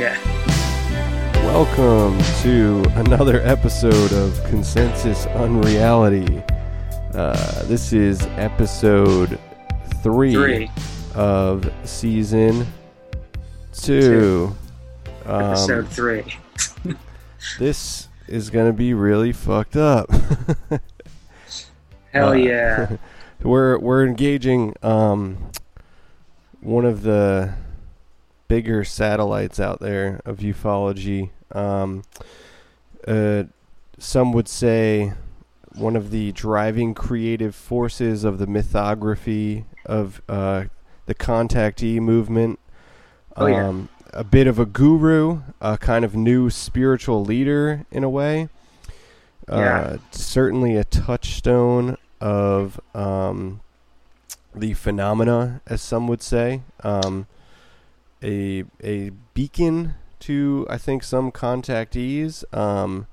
Yeah. Welcome to another episode of Consensus Unreality. Uh, this is episode three, Three. of season two. Um, Episode three. this is gonna be really fucked up. Hell uh, yeah. we're we're engaging um, one of the bigger satellites out there of ufology. Um, uh, some would say one of the driving creative forces of the mythography of uh, the contactee movement. Oh, yeah. Um, a bit of a guru, a kind of new spiritual leader in a way. Yeah. Uh, certainly a touchstone of um, the phenomena, as some would say. Um, a a beacon to I think some contactees, um,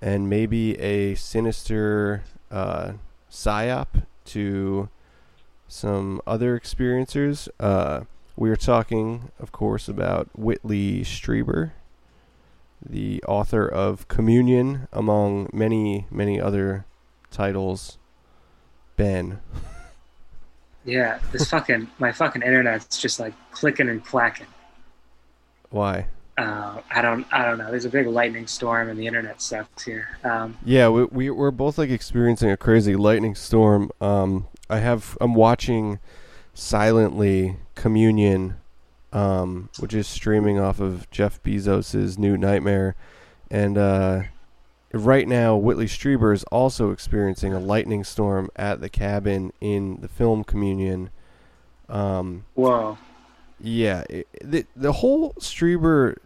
and maybe a sinister uh, psyop to some other experiencers. Uh, we are talking, of course, about Whitley Strieber, the author of Communion, among many many other titles. Ben. Yeah. This fucking my fucking internet's just like clicking and clacking. Why? Uh, I don't I don't know. There's a big lightning storm and the internet sucks here. Um, Yeah, we, we we're both like experiencing a crazy lightning storm. Um, I have I'm watching silently Communion, um, which is streaming off of Jeff Bezos's new Nightmare, and uh, right now Whitley Strieber is also experiencing a lightning storm at the cabin in the film Communion. Um, whoa. yeah, it, the the whole Strieber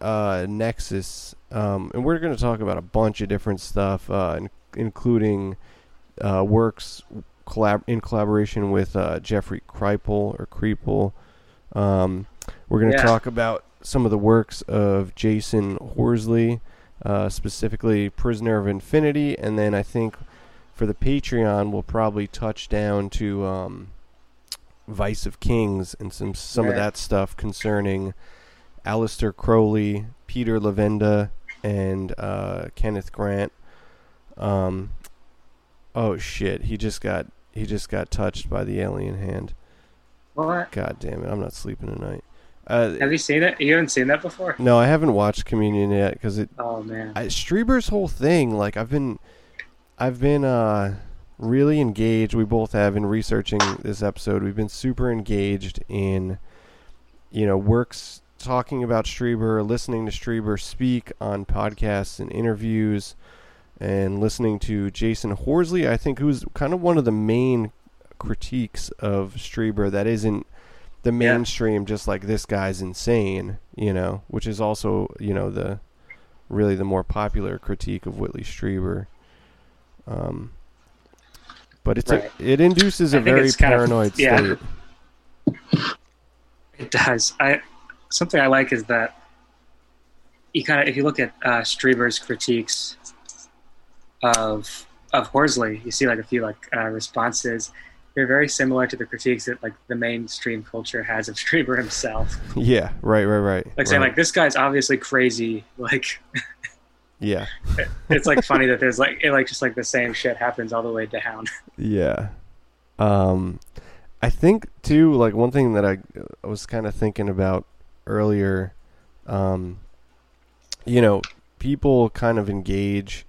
uh, nexus, um, and we're going to talk about a bunch of different stuff, uh, in, including uh, works collab- in collaboration with uh, Jeffrey Kripal or Kripal. Um, we're going to Yeah. talk about some of the works of Jasun Horsley, uh, specifically Prisoner of Infinity, and then I think for the Patreon we'll probably touch down to. Um, Vice of Kings and some some of that stuff concerning Aleister Crowley, Peter Levenda, and uh, Kenneth Grant. Um, oh shit, he just got he just got touched by the alien hand. What? God damn it, I'm not sleeping tonight. Uh, Have you seen it? You haven't seen that before? no, I haven't watched Communion yet because it Oh man. I, Strieber's whole thing, like I've been, I've been uh, really engaged. We both have in researching this episode. We've been super engaged in, you know, works talking about Strieber, listening to Strieber speak on podcasts and interviews, and listening to Jasun Horsley. I think who's kind of one of the main critiques of Strieber that isn't the Yeah. mainstream just like this guy's insane you know which is also you know the really the more popular critique of Whitley Strieber um but it's Right. a, it induces a very kind of- paranoid yeah. state It does. I something I like is that you kind of if you look at uh, Strieber's critiques of of Horsley, you see like a few like uh, responses. They're very similar to the critiques that like the mainstream culture has of Strieber himself. yeah right right right Like saying right. like this guy's obviously crazy. Like yeah it's like funny that there's like it like just like the same shit happens all the way down. Yeah. Um I think too like one thing that I, I was kind of thinking about earlier um you know, people kind of engage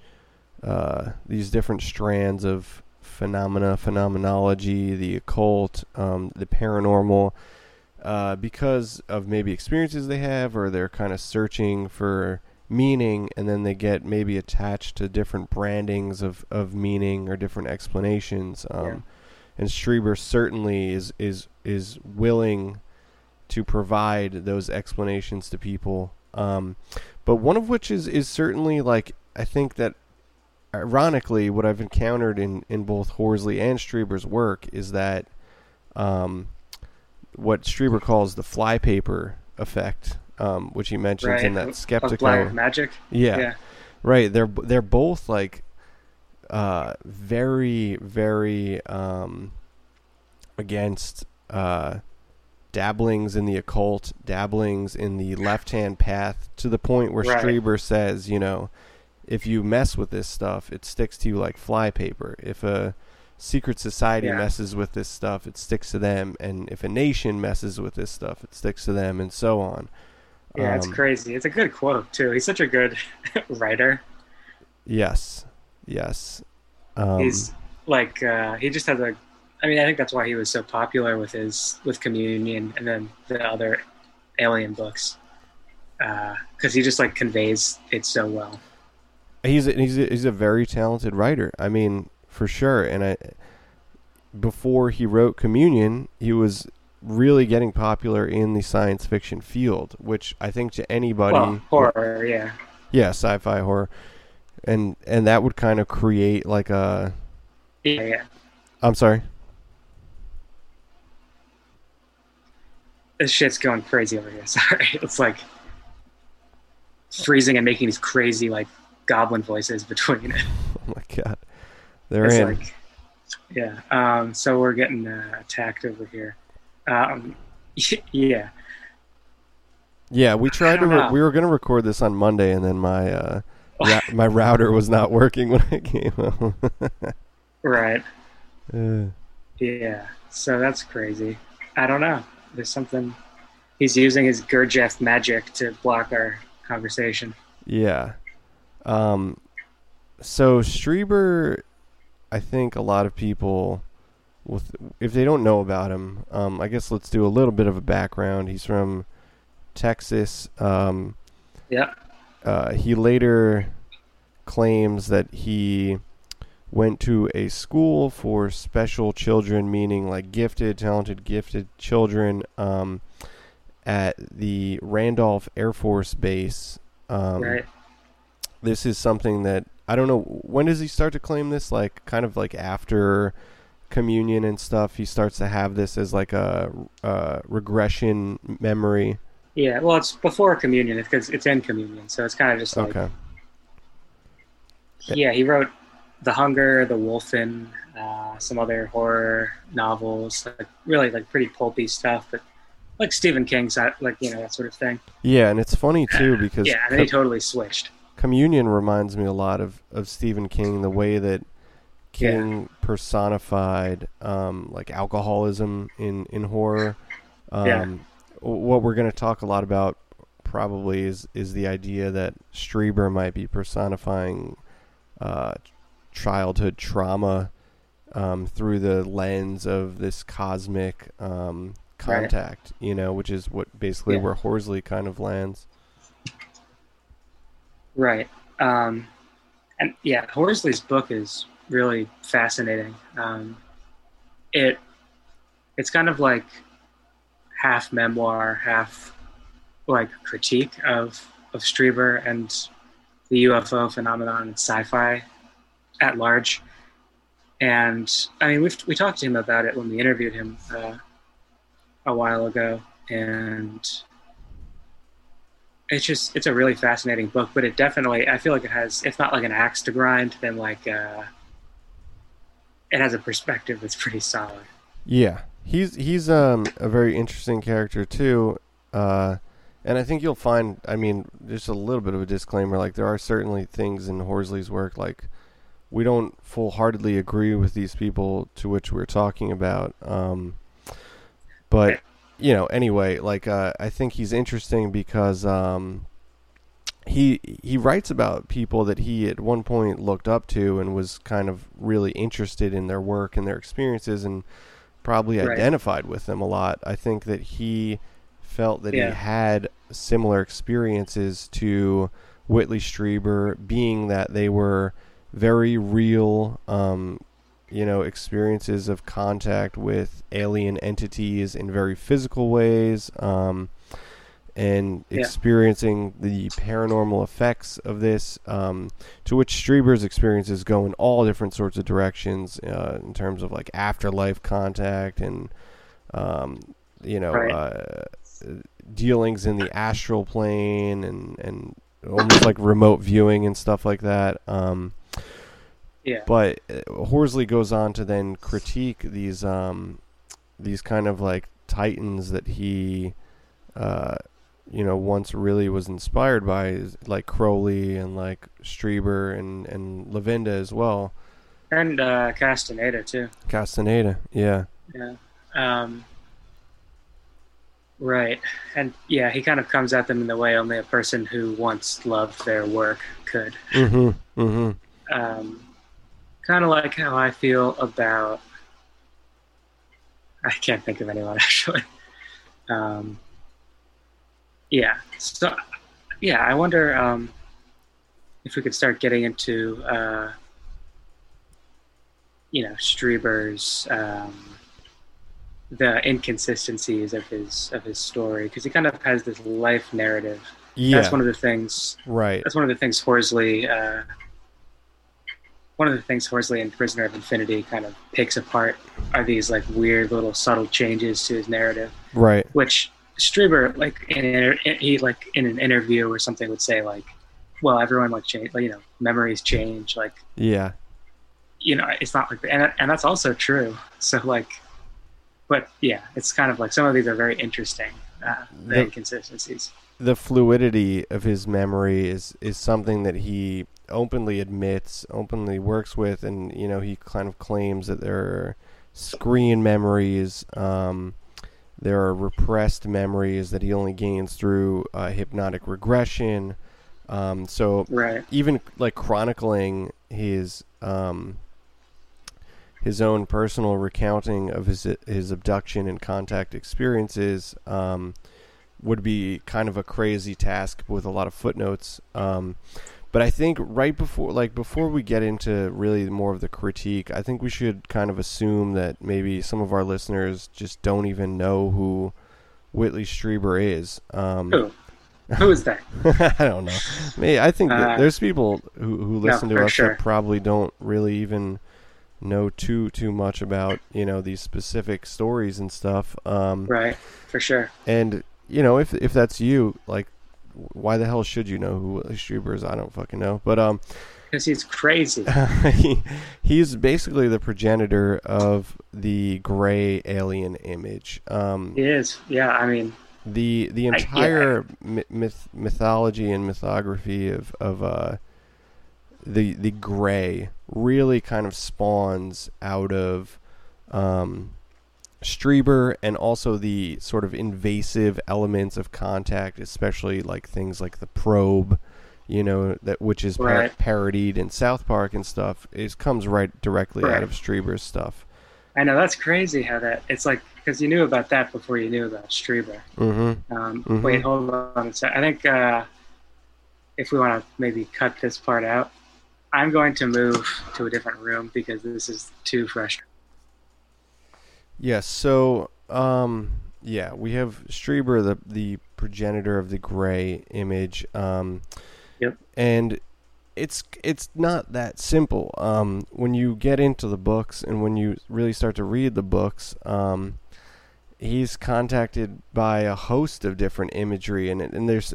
uh these different strands of phenomena, phenomenology, the occult, um the paranormal uh because of maybe experiences they have or they're kind of searching for meaning and then they get maybe attached to different brandings of, of meaning or different explanations um, Yeah. and Strieber certainly is is is willing to provide those explanations to people um, but one of which is is certainly like I think that ironically what I've encountered in in both Horsley and Strieber's work is that um, what Strieber calls the flypaper effect, um, which he mentions right. in that skeptical. magic. Yeah, Yeah. right. They're they're both like uh, very very um, against uh, dabblings in the occult, dabblings in the left hand path, to the point where Right. Strieber says, you know, if you mess with this stuff, it sticks to you like flypaper. If a secret society Yeah. messes with this stuff, it sticks to them, and if a nation messes with this stuff, it sticks to them, and so on. Yeah, it's Um, crazy. It's a good quote too. He's such a good writer. Yes, yes. Um, He's like uh, he just has a. I mean, I think that's why he was so popular with his with Communion and then the other Alien books, because he just like conveys it so well. He's a, he's a, he's a very talented writer. I mean, for sure. And I, before he wrote Communion, he was really getting popular in the science fiction field, which I think to anybody, Well, horror, yeah, yeah, sci-fi horror, and and that would kind of create like a. yeah, yeah. I'm sorry. This shit's going crazy over here. Sorry, it's like freezing and making these crazy like goblin voices between it. Oh my god, they're It's in. like, yeah. Um, so we're getting uh, attacked over here. Um, yeah. yeah, we tried to. Re- we were going to record this on Monday, and then my uh, ra- my router was not working when I came home. Right. Uh, Yeah. So that's crazy. I don't know. There's something. He's using his Gurdjieff magic to block our conversation. Yeah. Um, so Strieber, I think a lot of people, with if they don't know about him, um, I guess let's do a little bit of a background. He's from Texas. Um, Yeah. uh, he later claims that he went to a school for special children, meaning like gifted, talented, gifted children, um, at the Randolph Air Force Base. Um, right. This is something that I don't know when does he start to claim this like kind of like after communion and stuff he starts to have this as like a, uh regression memory Yeah. Well, it's before communion because it's in communion, so it's kind of just like okay yeah. He wrote The Hunger, The Wolfen, uh, some other horror novels, like really like pretty pulpy stuff, but like Stephen King's like you know that sort of thing. yeah and it's funny too because Yeah, and then he totally switched. Communion reminds me a lot of, of Stephen King the way that King personified um, like alcoholism in, in horror um, Yeah. what we're going to talk a lot about probably is is the idea that Strieber might be personifying uh, childhood trauma um, through the lens of this cosmic um, Right. contact, you know, which is what basically Yeah. where Horsley kind of lands. Right. Um, and yeah, Horsley's book is really fascinating. Um, it it's kind of like half memoir, half like critique of of Strieber and the UFO phenomenon and sci-fi at large. And I mean, we've we talked to him about it when we interviewed him uh, a while ago, and it's just it's a really fascinating book but it definitely i feel like it has if not like an axe to grind then like uh it has a perspective that's pretty solid Yeah, he's he's um a very interesting character too, uh, and I think you'll find. I mean, just a little bit of a disclaimer. Like there are certainly things in Horsley's work like we don't full heartedly agree with these people to which we're talking about. Um, but you know, anyway, like uh, I think he's interesting because um, he he writes about people that he at one point looked up to and was kind of really interested in their work and their experiences and probably Right. identified with them a lot. I think that he felt that Yeah. he had similar experiences to Whitley Strieber, being that they were very real, um, you know, experiences of contact with alien entities in very physical ways, um, and Yeah. experiencing the paranormal effects of this. Um, to which Strieber's experiences go in all different sorts of directions uh, in terms of like afterlife contact and um, you know Right. uh, dealings in the astral plane and and almost like remote viewing and stuff like that. Um, Yeah. but uh, Horsley goes on to then critique these um, these kind of like titans that he uh, you know once really was inspired by, like Crowley and like Strieber and and Levenda as well. And uh, Castaneda too. Castaneda, yeah, Yeah. Um, right. And yeah, he kind of comes at them in the way only a person who once loved their work could. mm-hmm, mm-hmm, Um, kind of like how I feel about. I can't think of anyone actually. Um, yeah. So, yeah, I wonder um, if we could start getting into, uh, you know, Strieber's um, the inconsistencies of his of his story because he kind of has this life narrative. yeah, That's one of the things right, that's one of the things Horsley, uh, one of the things Horsley in Prisoner of Infinity kind of picks apart are these like weird little subtle changes to his narrative, right, which Strieber, like in an, he like in an interview or something would say like, well, everyone like change, like, you know, memories change, like yeah, you know, it's not like, and and that's also true. So like, but yeah, it's kind of like some of these are very interesting, uh, the The- inconsistencies. the fluidity of his memory is is something that he openly admits, openly works with, and you know he kind of claims that there are screen memories, um, there are repressed memories that he only gains through uh, hypnotic regression. Um, so Right. even like chronicling his um, his own personal recounting of his his abduction and contact experiences um, would be kind of a crazy task with a lot of footnotes. Um, but I think right before, like before we get into really more of the critique, I think we should kind of assume that maybe some of our listeners just don't even know who Whitley Strieber is. Um, Who? Who is that? I don't know. Maybe, I think Uh, there's people who, who listen to us sure. that probably don't really even know too too much about you know these specific stories and stuff. Um, Right. For sure. and you know if if that's you, like, why the hell should you know who Strieber is? I don't fucking know. But um, Because he's crazy. he, he's basically the progenitor of the gray alien image. Um, He is. Yeah. I mean, the the I- yeah. entire myth, mythology and mythography of of uh, the the gray really kind of spawns out of um, Strieber and also the sort of invasive elements of contact, especially like things like the probe, you know, that which is par- Right. parodied in South Park and stuff, is comes right directly Right. out of Strieber's stuff. I know that's crazy how that. It's like because you knew about that before you knew about Strieber. Mm-hmm. Um, Mhm. Wait, hold on a sec. I think uh, if we want to maybe cut this part out, I'm going to move to a different room because this is too frustrating. Yes. So, um, yeah, we have Strieber, the the progenitor of the gray image. Um, Yep. And it's it's not that simple. Um, when you get into the books and when you really start to read the books, um, he's contacted by a host of different imagery, and and there's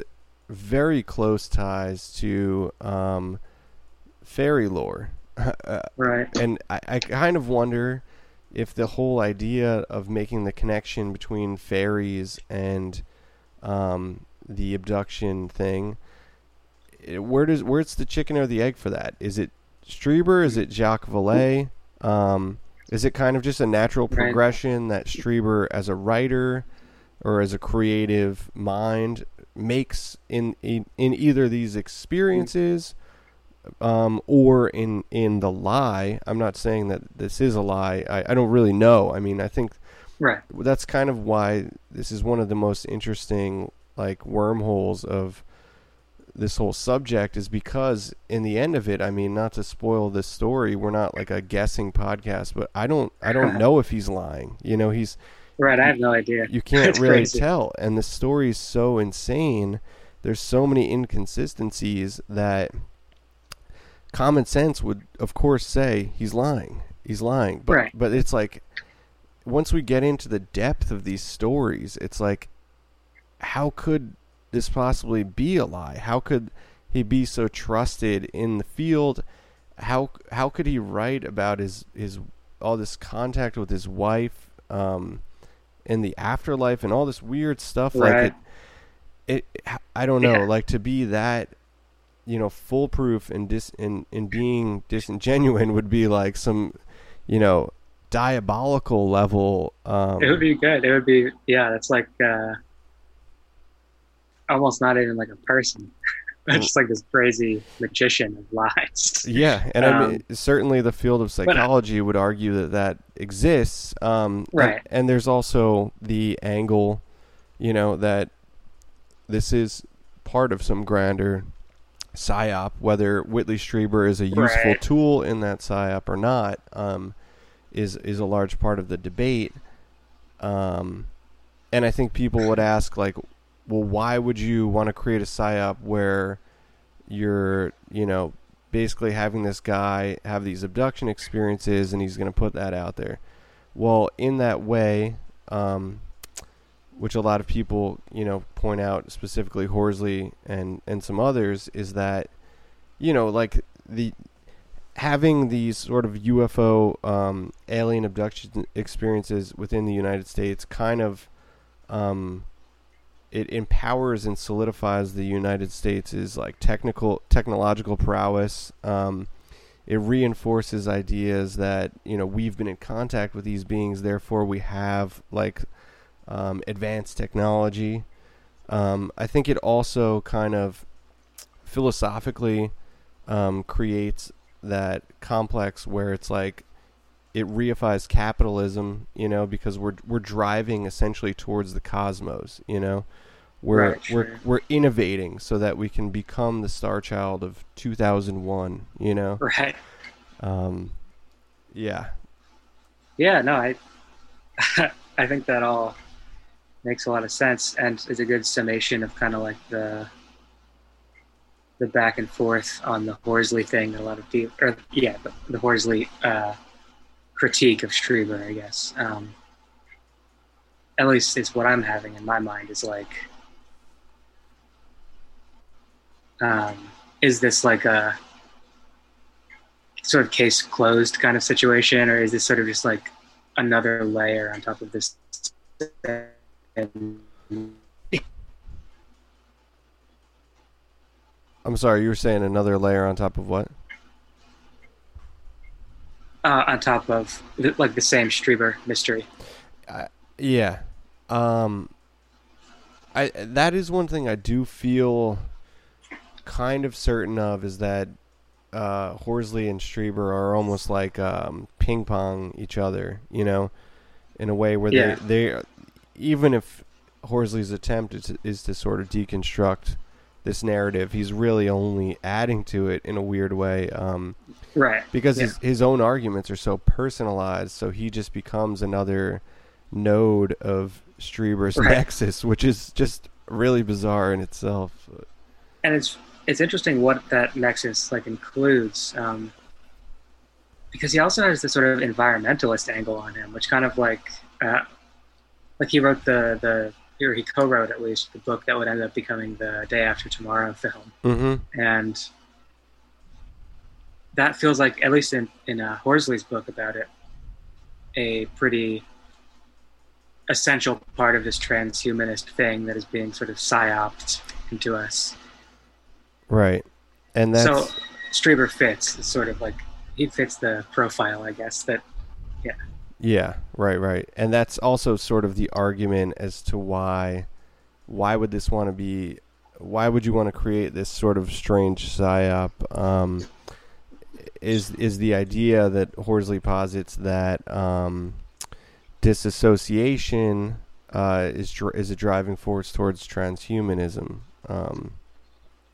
very close ties to um, fairy lore. Uh, Right. and I, I kind of wonder if the whole idea of making the connection between fairies and um, the abduction thing, it- where does where's the chicken or the egg for that? Is it Strieber? Is it Jacques Vallée? Um, is it kind of just a natural Right. progression that Strieber, as a writer or as a creative mind, makes in in, in either these experiences? Um, or in in the lie. I'm not saying that this is a lie. I, I don't really know. I mean, I think Right. that's kind of why this is one of the most interesting like wormholes of this whole subject is because in the end of it, I mean, not to spoil this story, we're not like a guessing podcast, but I don't I don't know if he's lying. You know, he's Right. I have no idea. you can't It's really crazy. tell and the story is so insane there's so many inconsistencies that common sense would of course say he's lying he's lying but Right. but it's like once we get into the depth of these stories, it's like, how could this possibly be a lie? How could he be so trusted in the field? How how could he write about his his all this contact with his wife um, in the afterlife and all this weird stuff Right. like it? It I don't know, Yeah. like to be that you know foolproof and dis in in being disingenuine would be like some you know diabolical level. Um, It would be good. It would be yeah. That's like uh, almost not even like a person. It's just like this crazy magician of lies. Yeah, and I Um, mean, certainly the field of psychology would argue that that exists. Um, and- Right. And, there's also the angle, you know, that this is part of some grander psyop. Whether Whitley Strieber is a useful Right. tool in that psyop or not, um, is is a large part of the debate. Um, and I think people would ask, like, well, why would you want to create a psyop where you're, you know, basically having this guy have these abduction experiences and he's going to put that out there? Well, in that way, um, which a lot of people, you know, point out, specifically Horsley and and some others, is that, you know, like the having these sort of UFO um, alien abduction experiences within the United States kind of um, it empowers and solidifies the United States' like technical technological prowess. Um, it reinforces ideas that you know we've been in contact with these beings, therefore we have like um, advanced technology. Um, I think it also kind of philosophically um, creates that complex where it's like it reifies capitalism, you know, because we're we're driving essentially towards the cosmos, you know. We're Right, we're we're innovating so that we can become the star child of 2001, you know. Right. Um, yeah, Yeah. No. I. I think that all makes a lot of sense and is a good summation of kind of like the the back and forth on the Horsley thing that a lot of people, or yeah, the, Horsley uh, critique of Strieber, I guess. Um, at least it's what I'm having in my mind is like, um, is this like a sort of case closed kind of situation, or is this sort of just like another layer on top of this? I'm sorry, you were saying another layer on top of what? uh, on top of like the same Strieber mystery. Yeah. Um I that is one thing I do feel kind of certain of is that uh Horsley and Strieber are almost like um ping pong each other, you know, in a way where Yeah. they they even if Horsley's attempt is, is to sort of deconstruct this narrative, he's really only adding to it in a weird way. Um Right. because Yeah. his his own arguments are so personalized, so he just becomes another node of Strieber's Right. nexus, which is just really bizarre in itself. and it's it's interesting what that nexus like includes um, because he also has this sort of environmentalist angle on him which kind of like uh, like he wrote the the or he co-wrote at least the book that would end up becoming the day after tomorrow film Mm-hmm. and that feels like at least in in uh, horsley's book about it a pretty essential part of this transhumanist thing that is being sort of psyoped into us Right, and that's so Strieber fits sort of like he fits the profile, I guess. That yeah, right, right, and that's also sort of the argument as to why why would this want to be why would you want to create this sort of strange psyop? Um, is is the idea that Horsley posits that um, disassociation uh, is dr- is a driving force towards transhumanism, um,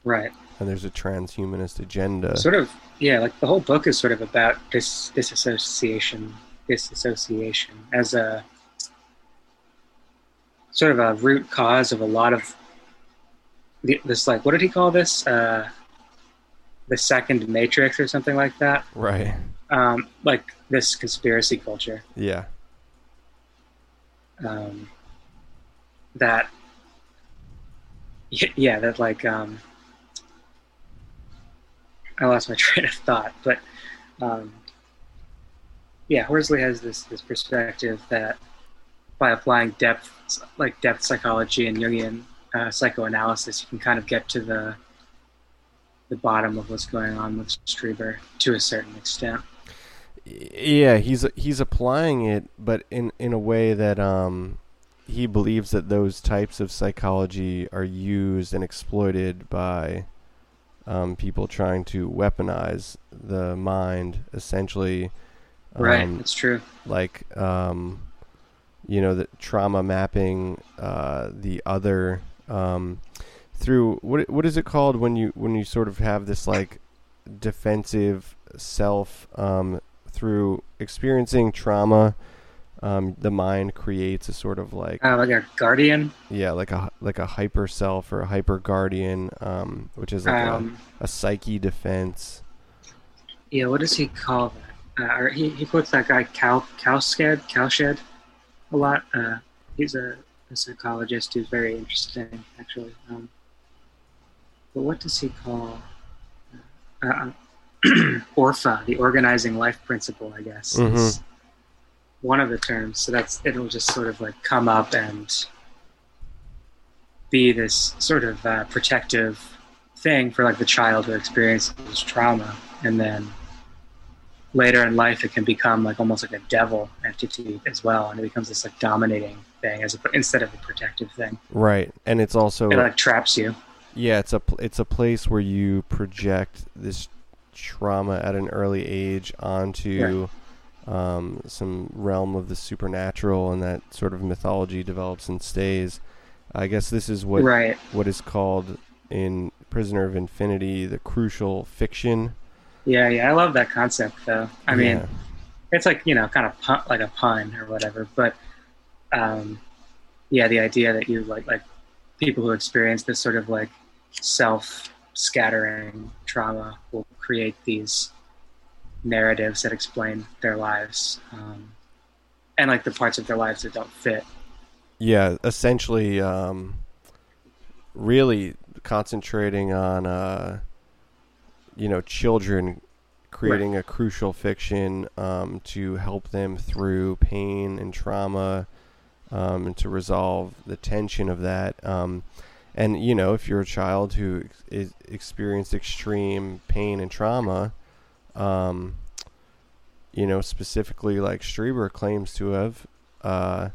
right, and there's a transhumanist agenda. sort of yeah, like the whole book is sort of about this disassociation, disassociation as a sort of a root cause of a lot of the, this. Like, what did he call this? Uh, the second matrix or something like that. right. Um, like this conspiracy culture. Yeah. um, that yeah that like um, I lost my train of thought, but um, yeah, Horsley has this this perspective that by applying depth like depth psychology and Jungian uh, psychoanalysis, you can kind of get to the the bottom of what's going on with Strieber to a certain extent. Yeah, he's he's applying it, but in in a way that um, he believes that those types of psychology are used and exploited by um, people trying to weaponize the mind, essentially. Um, right, that's true. Like, um, you know, the trauma mapping uh, the other um, through what what is it called when you when you sort of have this like defensive self um, through experiencing trauma. Um, the mind creates a sort of like uh, like a guardian. Yeah, like a like a hyper self or a hyper guardian, um, which is like um, a, a, psyche defense. Yeah, what does he call that? Uh, or he he puts that guy Cal Kalsched Kalsched a lot. Uh, he's a, a, psychologist who's very interesting, actually. Um, but what does he call uh, uh ORFA, the organizing life principle? I guess mm-hmm. is one of the terms. So that's it'll just sort of like come up and be this sort of uh, protective thing for like the child who experiences trauma, and then later in life it can become like almost like a devil entity as well and it becomes this like dominating thing as a, instead of a protective thing. Right and it's also it like traps you. Yeah it's a it's a place where you project this trauma at an early age onto um, some realm of the supernatural and that sort of mythology develops and stays. I guess this is what right. what is called in prisoner of infinity the crucial fiction yeah, yeah, I love that concept though. I mean, yeah. it's like you know, kind of pun, like a pun or whatever, but um, yeah, the idea that you like like people who experience this sort of like self scattering trauma will create these narratives that explain their lives um, and like the parts of their lives that don't fit. Yeah, essentially, um, really concentrating on. Uh, you know children creating right. a crucial fiction um, to help them through pain and trauma um, and to resolve the tension of that. Um, and you know, if you're a child who is experienced extreme pain and trauma, um, you know, specifically like Strieber claims to have, uh,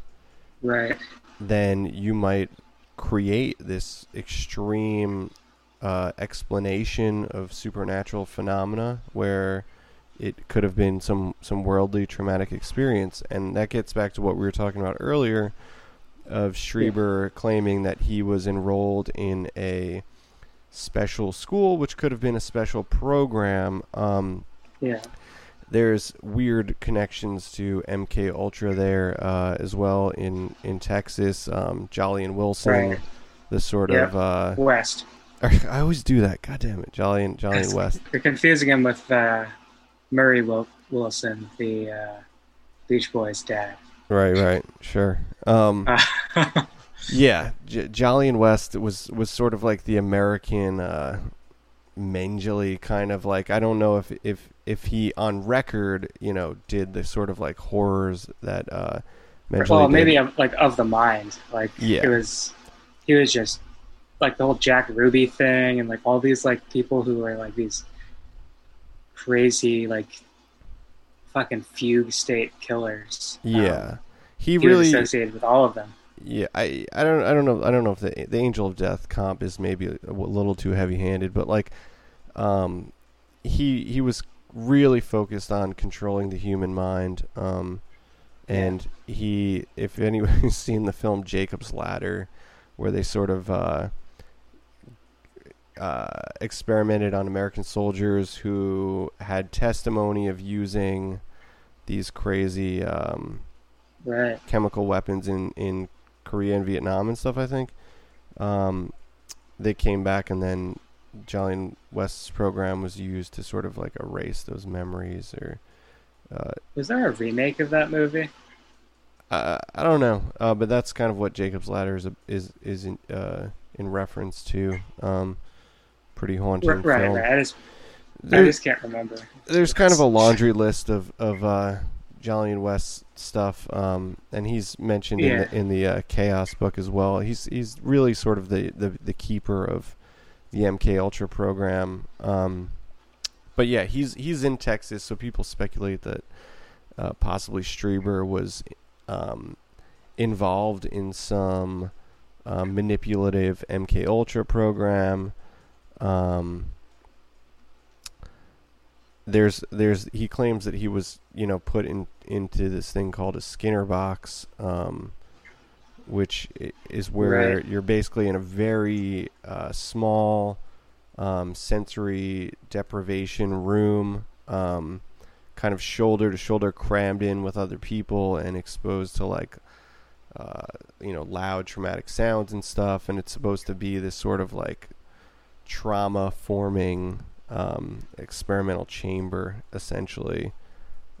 right, then you might create this extreme uh, explanation of supernatural phenomena where it could have been some some worldly traumatic experience, and that gets back to what we were talking about earlier of Strieber yeah. claiming that he was enrolled in a special school, which could have been a special program. Um, yeah. There's weird connections to MK Ultra there uh, as well in in Texas. Um, Jolyon Wilson, right. the sort of uh, West. I always do that. God damn it, Jolyon Jolyon West. You're confusing him with uh, Murray Wilson, the uh, Beach Boys' dad. Right, right, sure. Um, yeah, J- Jolyon West was was sort of like the American uh, Mengele kind of like. I don't know if if if he on record, you know, did the sort of like horrors that. Uh, Mengele well, maybe of, like of the mind. Like yeah. it was, he was just like the whole Jack Ruby thing and like all these like people who are like these crazy like fucking fugue state killers. Yeah, um, he, he really associated with all of them. Yeah, I I don't I don't know I don't know if the the Angel of Death comp is maybe a, a little too heavy handed, but like, um, he he was really focused on controlling the human mind. Um, and he, if anyone's seen the film Jacob's Ladder, where they sort of uh, uh, experimented on American soldiers who had testimony of using these crazy um, right. chemical weapons in, in Korea and Vietnam and stuff. I think um, they came back, and then Jolly West's program was used to sort of like erase those memories. Or uh, was there a remake of that movie? Uh, I don't know, uh, but that's kind of what Jacob's Ladder is is is in, uh, in reference to. Um, pretty haunting right, film. right. I just, I just can't remember. there's kind of a laundry list of of uh, Jolyon West stuff, um, and he's mentioned in the in the uh, Chaos book as well. He's he's really sort of the the, the keeper of the MK Ultra program. Um, but yeah, he's he's in Texas, so people speculate that uh, possibly Strieber was um, involved in some uh, manipulative MK Ultra program. Um, there's there's he claims that he was you know put in into this thing called a Skinner box, um, which is where Right. you're basically in a very uh, small um, sensory deprivation room, um, kind of shoulder to shoulder crammed in with other people and exposed to like uh, you know loud traumatic sounds and stuff, and it's supposed to be this sort of like trauma forming um, experimental chamber essentially.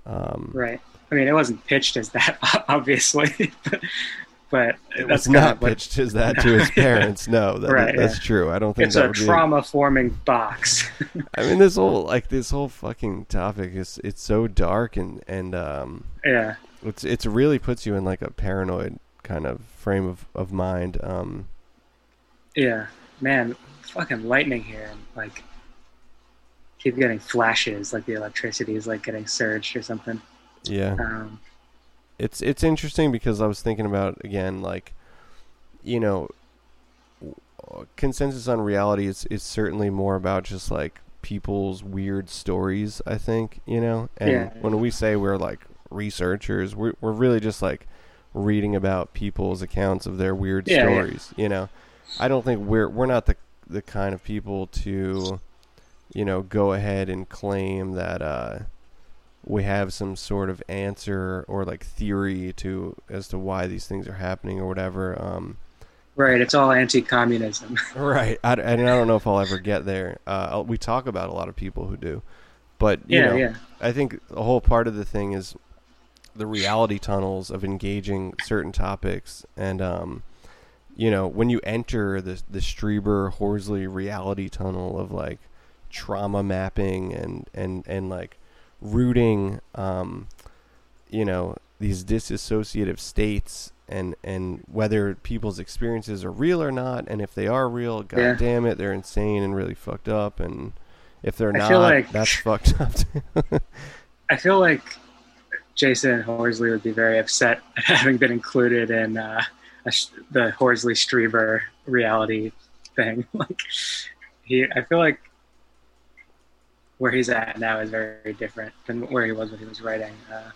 Um, Right. I mean, it wasn't pitched as that, obviously, but, but It was not what- pitched as that to his parents. No, that, Right, that's yeah. true. I don't think It's a would be- trauma-forming box. I mean, this whole like this whole fucking topic is it's so dark and and um, yeah. it's it's really puts you in like a paranoid kind of frame of of mind. Um, Yeah, man, fucking lightning here, and like keep getting flashes, like the electricity is like getting surged or something. yeah. Um, it's it's interesting because I was thinking about again like you know Consensus Unreality is is certainly more about just like people's weird stories I think you know and Yeah. when we say we're like researchers we're we're really just like reading about people's accounts of their weird Yeah, yeah. stories you know I don't think we're we're not the the kind of people to you know go ahead and claim that uh we have some sort of answer or like theory to as to why these things are happening or whatever. Um, right, it's all anti-communism. right. I, and I don't know if I'll ever get there. Uh, we talk about a lot of people who do, but you yeah, know, yeah, I think the whole part of the thing is the reality tunnels of engaging certain topics and um, you know when you enter the the Strieber Horsley reality tunnel of like trauma mapping and and and like rooting um, you know these disassociative states and and whether people's experiences are real or not and if they are real god Yeah. damn it they're insane and really fucked up and if they're I not feel like- that's fucked up too. I feel like Jasun Horsley would be very upset at having been included in uh, a, the Horsley Strieber reality thing. like he, I feel like where he's at now is very different than where he was when he was writing uh,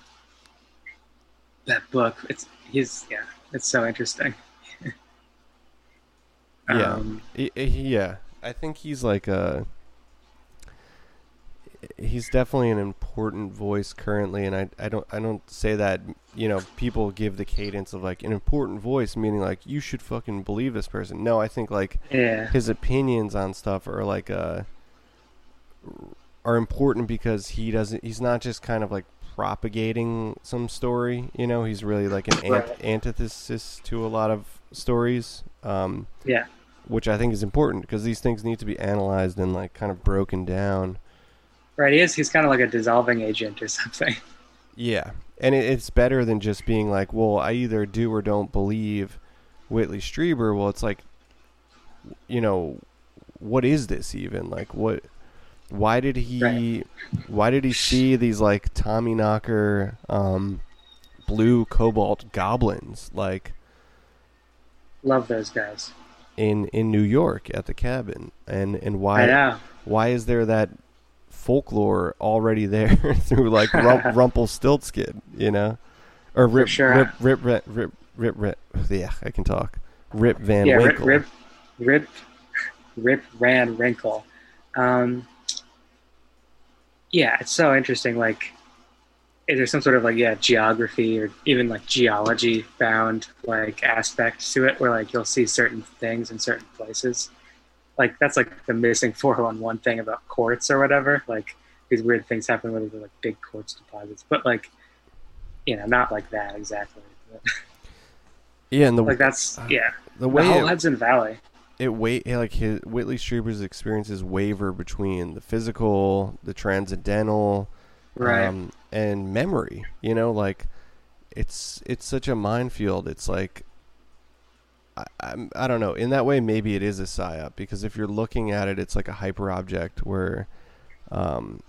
that book. It's he's yeah, it's so interesting. Yeah. Um, Y- y- Yeah, I think he's like a. He's definitely an important voice currently, and I, I don't I don't say that you know people give the cadence of like an important voice meaning like you should fucking believe this person. No, I think like yeah, his opinions on stuff are like uh are important because he doesn't he's not just kind of like propagating some story you know? He's really like an ant- antithesis to a lot of stories um yeah, which i think is important because these things need to be analyzed and like kind of broken down right. He is. He's kind of like a dissolving agent or something. yeah and it, it's better than just being like well i either do or don't believe whitley strieber well it's like you know what is this even like what why did he Right. why did he see these like tommy knocker um blue cobalt goblins like Love those guys. in in new york at the cabin and and why why is there that folklore already there through like Rum- Rumpelstiltskin, you know, or Rip sure. Rip Rip Rip Rip Rip Rip. Yeah, I can talk. Rip Van yeah, Winkle. Rip, Rip, Rip, Rip Van Winkle. Um, yeah, it's so interesting. Like, is there some sort of like yeah geography or even like geology bound like aspect to it, where like you'll see certain things in certain places? Like that's like the missing four hundred one thing about quartz or whatever. Like these weird things happen there's like big quartz deposits, but like you know not like that exactly. Yeah, and the Like that's yeah, the way the whole it, Hudson Valley. it wait like his Whitley Strieber's experiences waver between the physical, the transcendental, Right. um, and memory. You know, like it's it's such a minefield. It's like I, I'm, I don't know. In that way, maybe it is a psyop because if you're looking at it, it's like a hyper object where, um,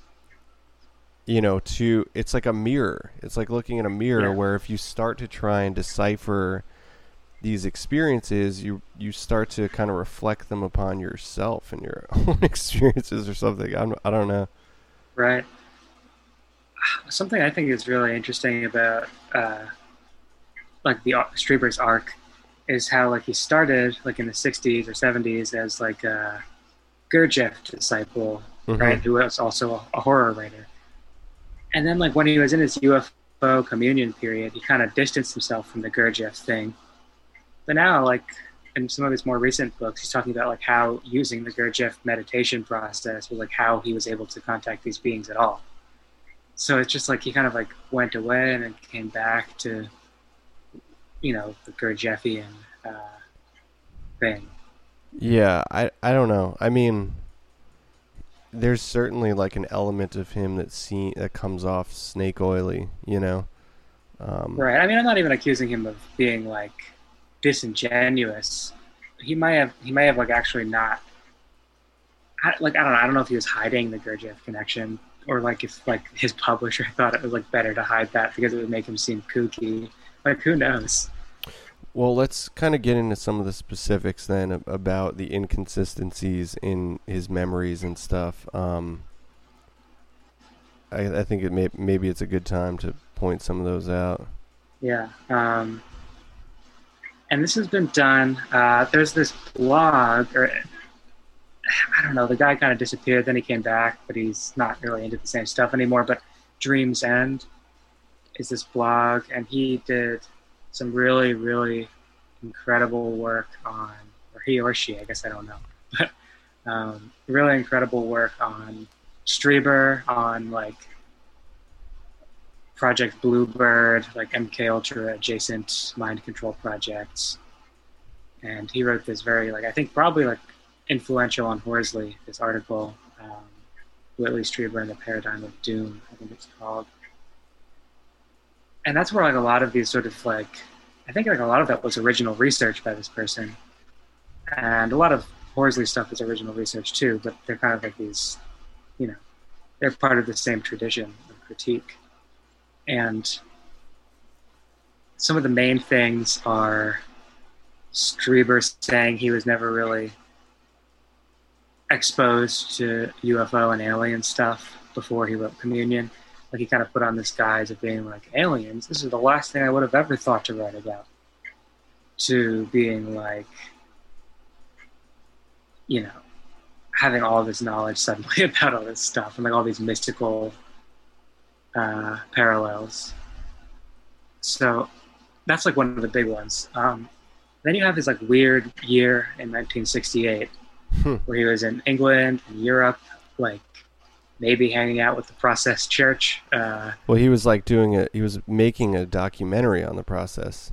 you know, to it's like a mirror. It's like looking at a mirror Yeah. where if you start to try and decipher these experiences, you you start to kind of reflect them upon yourself and your own experiences or something. I'm, I don't know. Right. Something I think is really interesting about uh, like the Strieber's arc is how like he started like in the 60s or 70s as like a Gurdjieff disciple, Mhm. right, who was also a, a horror writer. And then like when he was in his UFO communion period, he kind of distanced himself from the Gurdjieff thing. But now like in some of his more recent books, he's talking about like how using the Gurdjieff meditation process was like how he was able to contact these beings at all. So it's just like he kind of like went away and then came back to, you know, the Gurdjieffian uh, thing. Yeah, I I don't know. I mean, there's certainly like an element of him that see that comes off snake oily, you know. Um, Right. I mean, I'm not even accusing him of being like disingenuous. He might have. He may have like actually not. I, like I don't know. I don't know if he was hiding the Gurdjieff connection, or like if like his publisher thought it was like better to hide that because it would make him seem kooky. Like who knows? Well, let's kind of get into some of the specifics then about the inconsistencies in his memories and stuff. Um, I, I think it may maybe it's a good time to point some of those out. Yeah. Um, and this has been done. Uh, there's this blog, or I don't know, the guy kind of disappeared, then he came back, but he's not really into the same stuff anymore. But Dreams End is this blog, and he did some really, really incredible work on, or he or she, I guess I don't know, but um, really incredible work on Strieber, on like Project Bluebird, like MK Ultra adjacent mind control projects. And he wrote this very, like, I think probably like influential on Horsley, this article, um, Whitley Strieber and the Paradigm of Doom, I think it's called. And that's where like a lot of these sort of like, I think like a lot of that was original research by this person. And a lot of Horsley stuff is original research too, but they're kind of like these, you know, they're part of the same tradition of critique and some of the main things are Strieber saying he was never really exposed to UFO and alien stuff before he wrote Communion. Like he kind of put on this guise of being like aliens. This is the last thing I would have ever thought to write about. To being like, you know, having all this knowledge suddenly about all this stuff and like all these mystical uh, parallels. So that's like one of the big ones. Um, then you have his like weird year in 1968 Hmm. where he was in England and Europe, like maybe hanging out with the Process Church. Uh, Well, he was like doing it. He was making a documentary on the process.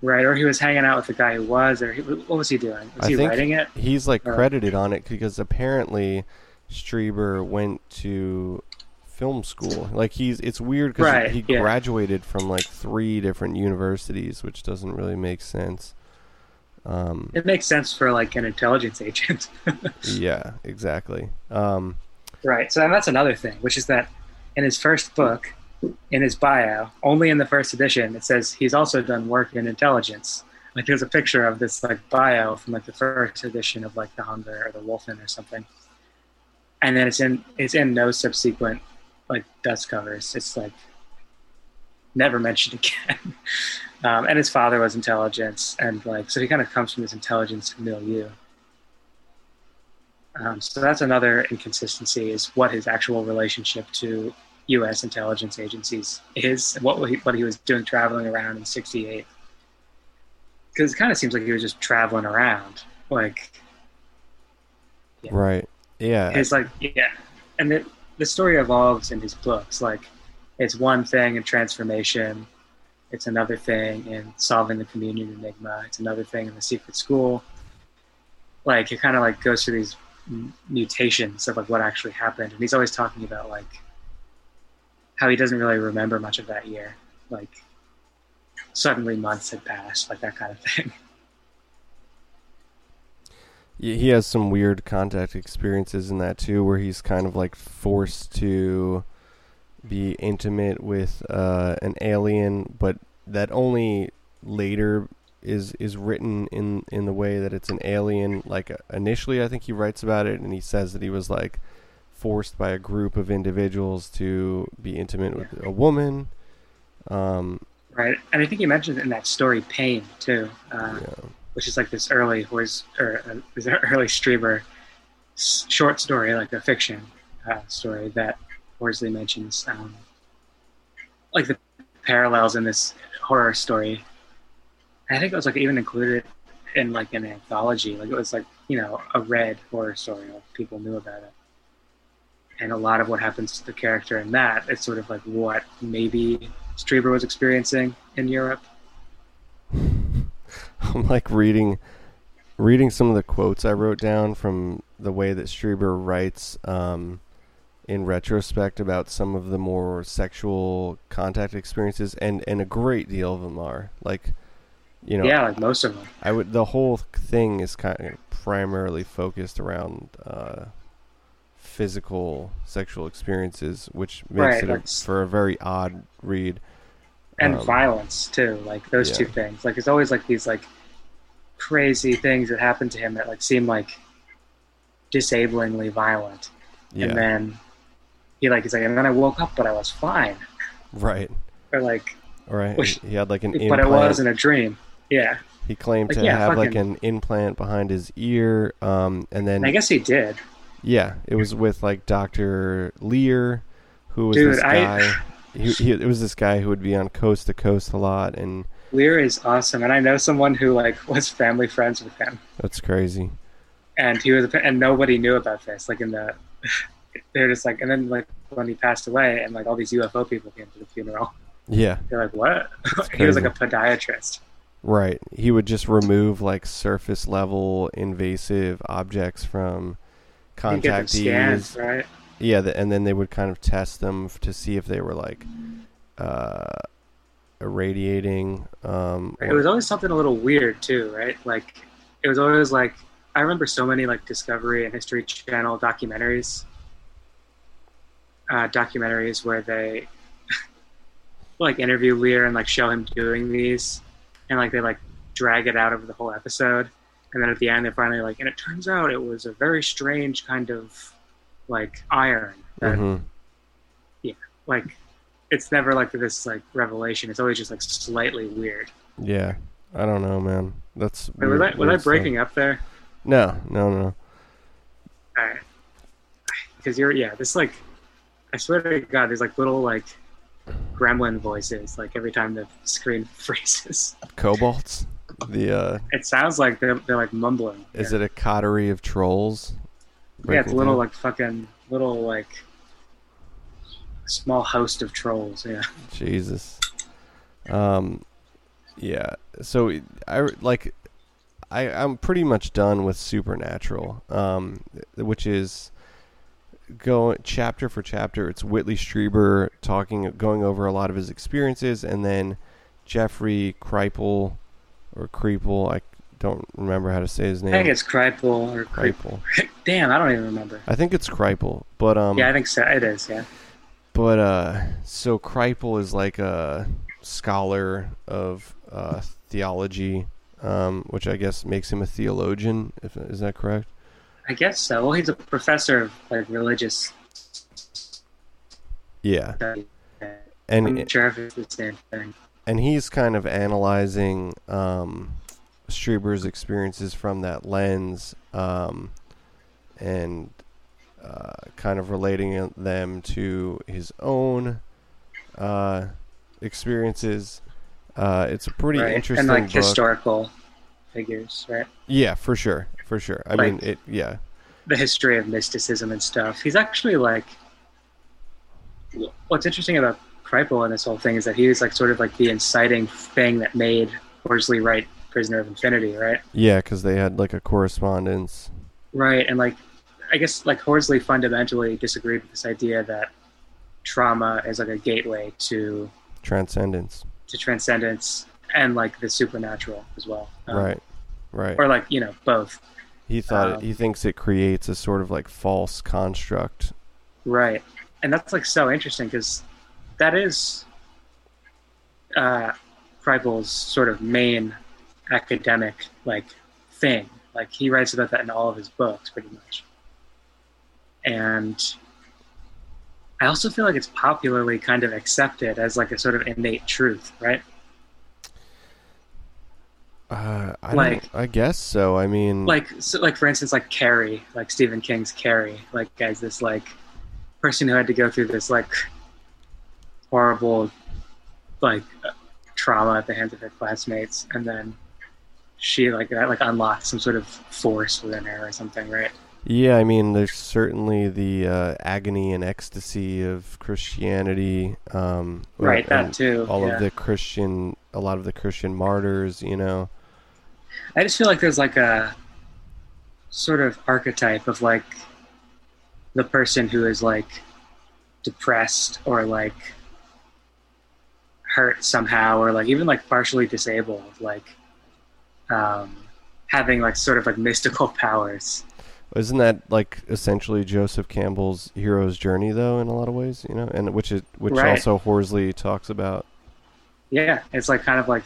right, or he was hanging out with the guy who was, or he, what was he doing? Was I he think writing it? He's like Or- credited on it because apparently Strieber went to film school. Like he's it's weird because Right, he yeah. graduated from like three different universities, which doesn't really make sense. Um, It makes sense for like an intelligence agent. yeah, exactly. Um, Right. So that's another thing, which is that in his first book, in his bio, only in the first edition, it says he's also done work in intelligence. Like there's a picture of this like bio from like the first edition of like the Hunger or the Wolfen or something, and then it's in it's in no subsequent like dust covers. It's like never mentioned again. um, and his father was intelligence, and like so he kind of comes from this intelligence milieu. Um, so that's another inconsistency is what his actual relationship to U.S. intelligence agencies is, and what he, what he was doing traveling around in '68. Because it kind of seems like he was just traveling around, like Yeah. Right. Yeah. it's like yeah, and the the story evolves in his books. Like it's one thing in transformation, It's another thing in solving the communion enigma. It's another thing in the secret school. Like it kind of like goes through these mutations of like what actually happened, and he's always talking about like how he doesn't really remember much of that year. Like suddenly months had passed, like that kind of thing. Yeah, he has some weird contact experiences in that too, where he's kind of like forced to be intimate with uh, an alien, but that only later is is written in in the way that it's an alien. Like uh, initially, I think he writes about it, and he says that he was like forced by a group of individuals to be intimate with a woman. Um, right, and I think you mentioned in that story pain too. Uh, yeah. which is like this early Hors or uh, this early Strieber s- short story, like a fiction uh, story that Horsley mentions, um, like the parallels in this horror story. I think it was like even included in like an anthology. Like it was like you know a read horror story. Like people knew about it, and a lot of what happens to the character in that is sort of like what maybe Strieber was experiencing in Europe. I'm like reading reading some of the quotes I wrote down from the way that Strieber writes um, in retrospect about some of the more sexual contact experiences, and and a great deal of them are like, you know, Yeah, like most of them. I would the whole thing is kind of primarily focused around uh, physical sexual experiences, which makes Right, it a, for a very odd read. and Um, violence too like those yeah. two things like it's always like these like crazy things that happen to him that like seem like disablingly violent Yeah, and then he like he's like and then i woke up but i was fine right, or like right. Which- he had like an but implant. it wasn't a dream yeah He claimed Like, to yeah, have like an implant behind his ear, um, and then i guess he did yeah, it was with like Doctor Leir, who was Dude, this I- guy. he, he, it was this guy who would be on Coast to Coast a lot, and leir is awesome and i know someone who like was family friends with him that's crazy. and he was and nobody knew about this like in the they're just like and then like when he passed away and like all these ufo people came to the funeral Yeah, They're like, what? he was like a podiatrist. Right. He would just remove like surface level invasive objects from You get them scanned, contactees. right? Yeah, the, and then they would kind of test them to see if they were like uh, irradiating. Um, It or- was always something a little weird too, right? Like, it was always like, I remember so many like Discovery and History Channel documentaries, uh, documentaries where they like interview Leir and like show him doing these, and like they like drag it out over the whole episode, and then at the end they're finally like, and it turns out it was a very strange kind of like iron that Mhm. like it's never like this like revelation. It's always just like slightly weird. Yeah, I don't know, man. That's Wait, was weird- I was I weird stuff. breaking up there? No, no, no. Alright. Because you're yeah, this like I swear to God, there's like little like gremlin voices like every time the screen freezes. Kobolds. The uh, It sounds like they're, they're like mumbling. is yeah. it a coterie of trolls? Yeah, it's a little like fucking little like small host of trolls. Yeah. Jesus. Um, yeah. So I like. I I'm pretty much done with Supernatural. Um, which is go chapter for chapter. It's Whitley Strieber talking, going over a lot of his experiences, and then Jeffrey Kripal or Creeple. I don't remember how to say his name. I think it's Kripal or. Kripal. Damn, I don't even remember. I think it's Kripal, but um, Yeah, I think so. It is. Yeah. but uh, so Kripal is like a scholar of uh, theology, um, which I guess makes him a theologian. If is that correct? I guess so. Well, he's a professor of like religious Yeah, and I'm sure if it's the same thing. and he's kind of analyzing um, Strieber's experiences from that lens, um, and uh, kind of relating them to his own uh, experiences. Uh, it's a pretty right? interesting and like book. historical figures, right? Yeah, for sure, for sure. I Like- mean, it. Yeah, The history of mysticism and stuff. He's actually like, what's interesting about Kripal and this whole thing is that he was like sort of like the inciting thing that made Horsley write Prisoner of Infinity, right? Yeah, because they had like a correspondence. Right, and like I guess like Horsley fundamentally disagreed with this idea that trauma is like a gateway to Transcendence. to transcendence and like the supernatural as well. Um, right. Right. Or like you know both. He thought it, um, he thinks it creates a sort of like false construct. Right, and that's like so interesting because that is uh, Kripal's sort of main academic like thing. Like he writes about that in all of his books, pretty much. And I also feel like it's popularly kind of accepted as like a sort of innate truth, right? Uh, I Like- I guess so. I mean, like so, like for instance like carrie like stephen king's carrie like as this like person who had to go through this like horrible like uh, trauma at the hands of her classmates and then she like that like unlocked some sort of force within her or something right yeah, I mean, there's certainly the uh, agony and ecstasy of Christianity. Um, right that too all yeah. of the Christian, a lot of the Christian martyrs. You know. i just feel like there's like a sort of archetype of like the person who is like depressed or like hurt somehow or like even like partially disabled like um having like sort of like mystical powers Isn't that like essentially Joseph Campbell's hero's journey, though, in a lot of ways? You know, and which it which Right. also Horsley talks about. yeah it's like kind of like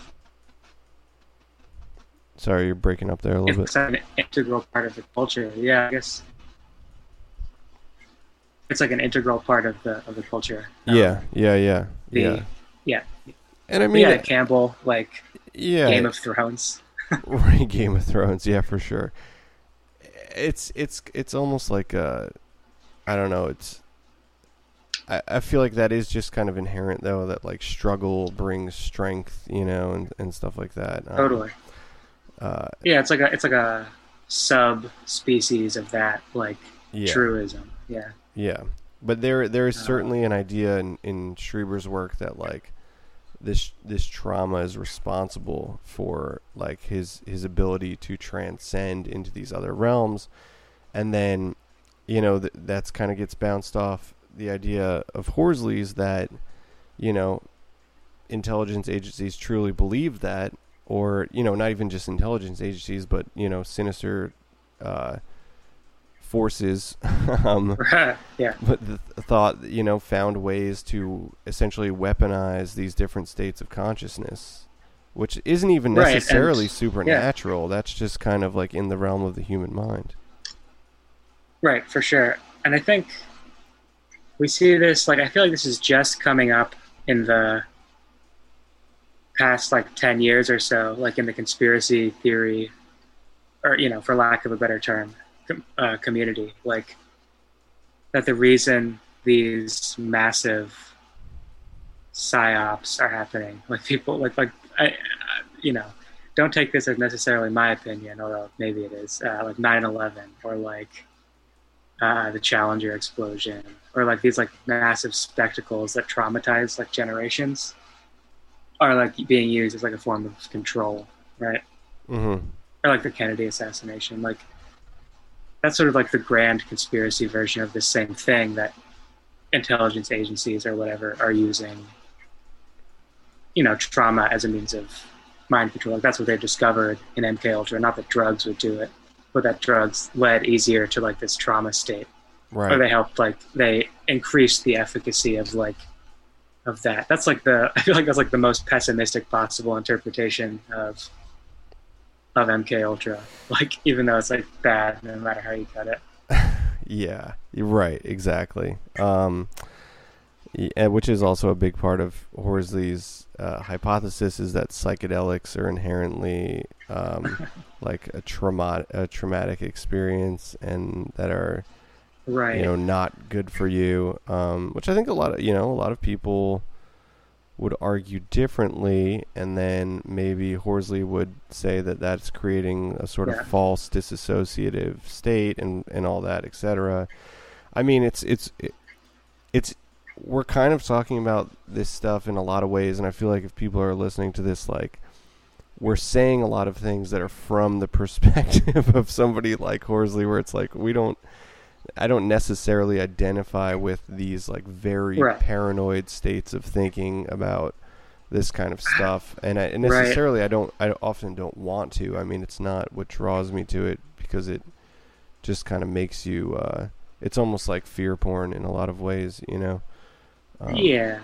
Sorry, you're breaking up there a little bit. it's an integral part of the culture yeah i guess it's like an integral part of the of the culture Um, Yeah, yeah, yeah, the yeah. yeah And I mean, yeah campbell like yeah, game of thrones Game of Thrones, yeah, for sure. It's it's it's almost like uh, I don't know. It's I, I feel like that is just kind of inherent though that like struggle brings strength, you know, and and stuff like that. Um, totally Uh, Yeah, it's like a it's like a sub species of that like yeah. truism. Yeah. Yeah, but there there is Uh, certainly an idea in, in Strieber's work that like this this trauma is responsible for like his his ability to transcend into these other realms, and then you know th- that's kind of gets bounced off the idea of Horsley's that you know intelligence agencies truly believe that, or you know not even just intelligence agencies, but you know sinister. Uh, forces um, yeah. but the thought you know found ways to essentially weaponize these different states of consciousness which isn't even Right, necessarily supernatural that's just kind of like in the realm of the human mind Right, for sure. And I think we see this like I feel like this is just coming up in the past like 10 years or so like in the conspiracy theory or you know for lack of a better term uh, community like that the reason these massive psyops are happening like people like like I, I you know don't take this as necessarily my opinion although maybe it is uh, like 9-11 or like uh, the Challenger explosion, or like these like massive spectacles that traumatize like generations, are like being used as like a form of control, right? mm-hmm. Or like the Kennedy assassination, like that's sort of like the grand conspiracy version of the same thing that intelligence agencies or whatever are using. You know, trauma as a means of mind control. Like that's what they discovered in MK Ultra. Not that drugs would do it, but that drugs led easier to like this trauma state or they helped like they increased the efficacy of like of that that's like the i feel like that's like the most pessimistic possible interpretation of of mk ultra like even though it's like bad no matter how you cut it. Yeah right exactly. Um y- and which is also a big part of Horsley's uh, hypothesis is that psychedelics are inherently um, like a trauma a traumatic experience and that are right. you know not good for you. Um, which i think a lot of you know a lot of people would argue differently and then maybe horsley would say that that's creating a sort Yeah. of false disassociative state and and all that etc i mean it's it's it, it's we're kind of talking about this stuff in a lot of ways, and I feel like if people are listening to this, like we're saying a lot of things that are from the perspective of somebody like Horsley, where it's like we don't. I don't necessarily identify with these like very Right. paranoid states of thinking about this kind of stuff, and I and necessarily I don't. I often don't want to. I mean, it's not what draws me to it because it just kind of makes you. Uh, it's almost like fear porn in a lot of ways, you know. Um, yeah.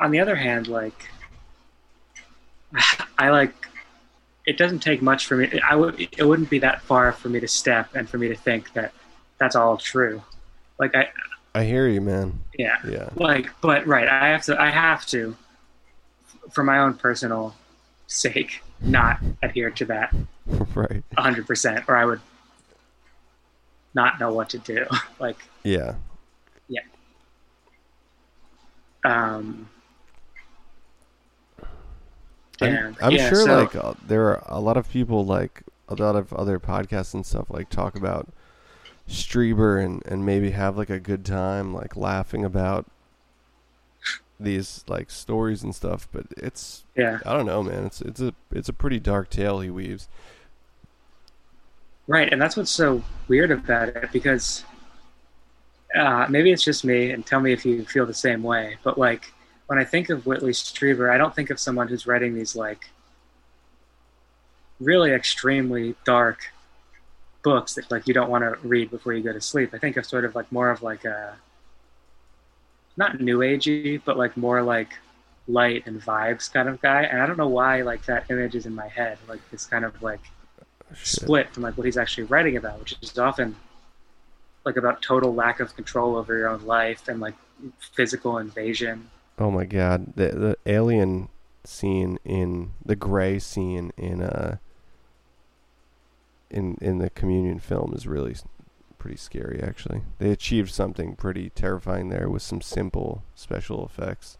On the other hand, like I like it doesn't take much for me. I would it wouldn't be that far for me to step and for me to think that that's all true. Like I I hear you, man. yeah. Yeah. Like but right, I have to I have to for my own personal sake not adhere to that right. 100% or I would not know what to do. like Yeah. Yeah. Um I'm. I'm Yeah, sure so- like uh, there are a lot of people like a lot of other podcasts and stuff like talk about Strieber and and maybe have like a good time like laughing about these like stories and stuff, but it's yeah. I don't know, man. It's it's a it's a pretty dark tale he weaves. Right, and that's what's so weird about it because uh, maybe it's just me, and tell me if you feel the same way. But like when I think of Whitley Strieber, I don't think of someone who's writing these like really extremely dark books that like you don't want to read before you go to sleep. I think of sort of like more of like a not new agey, but like more like light and vibes kind of guy. And I don't know why like that image is in my head, like this kind of like Shit. split from like what he's actually writing about, which is often like about total lack of control over your own life and like physical invasion. Oh my god, the the alien scene in the gray scene in uh in in the communion film is really pretty scary actually. They achieved something pretty terrifying there with some simple special effects.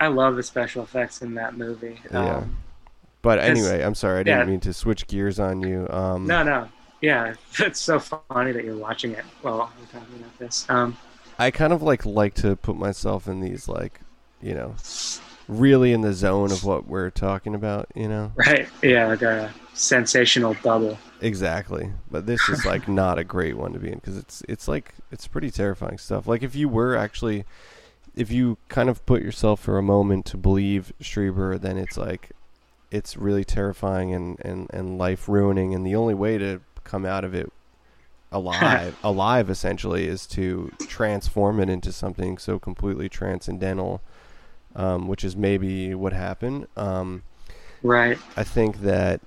I love the special effects in that movie. Yeah. Um, But anyway, I'm sorry, I didn't yeah. mean to switch gears on you. Um no, no, yeah, it's so funny that you're watching it while we're talking about this. Um, I kind of like like to put myself in these like, you know, really in the zone of what we're talking about, you know. right? Yeah, like a sensational bubble. Exactly, but this is like not a great one to be in because it's it's like it's pretty terrifying stuff. Like if you were actually, if you kind of put yourself for a moment to believe Strieber, then it's like it's really terrifying and and and life ruining. And the only way to come out of it alive, alive essentially, is to transform it into something so completely transcendental, um, which is maybe what happened. Um, Right. I think that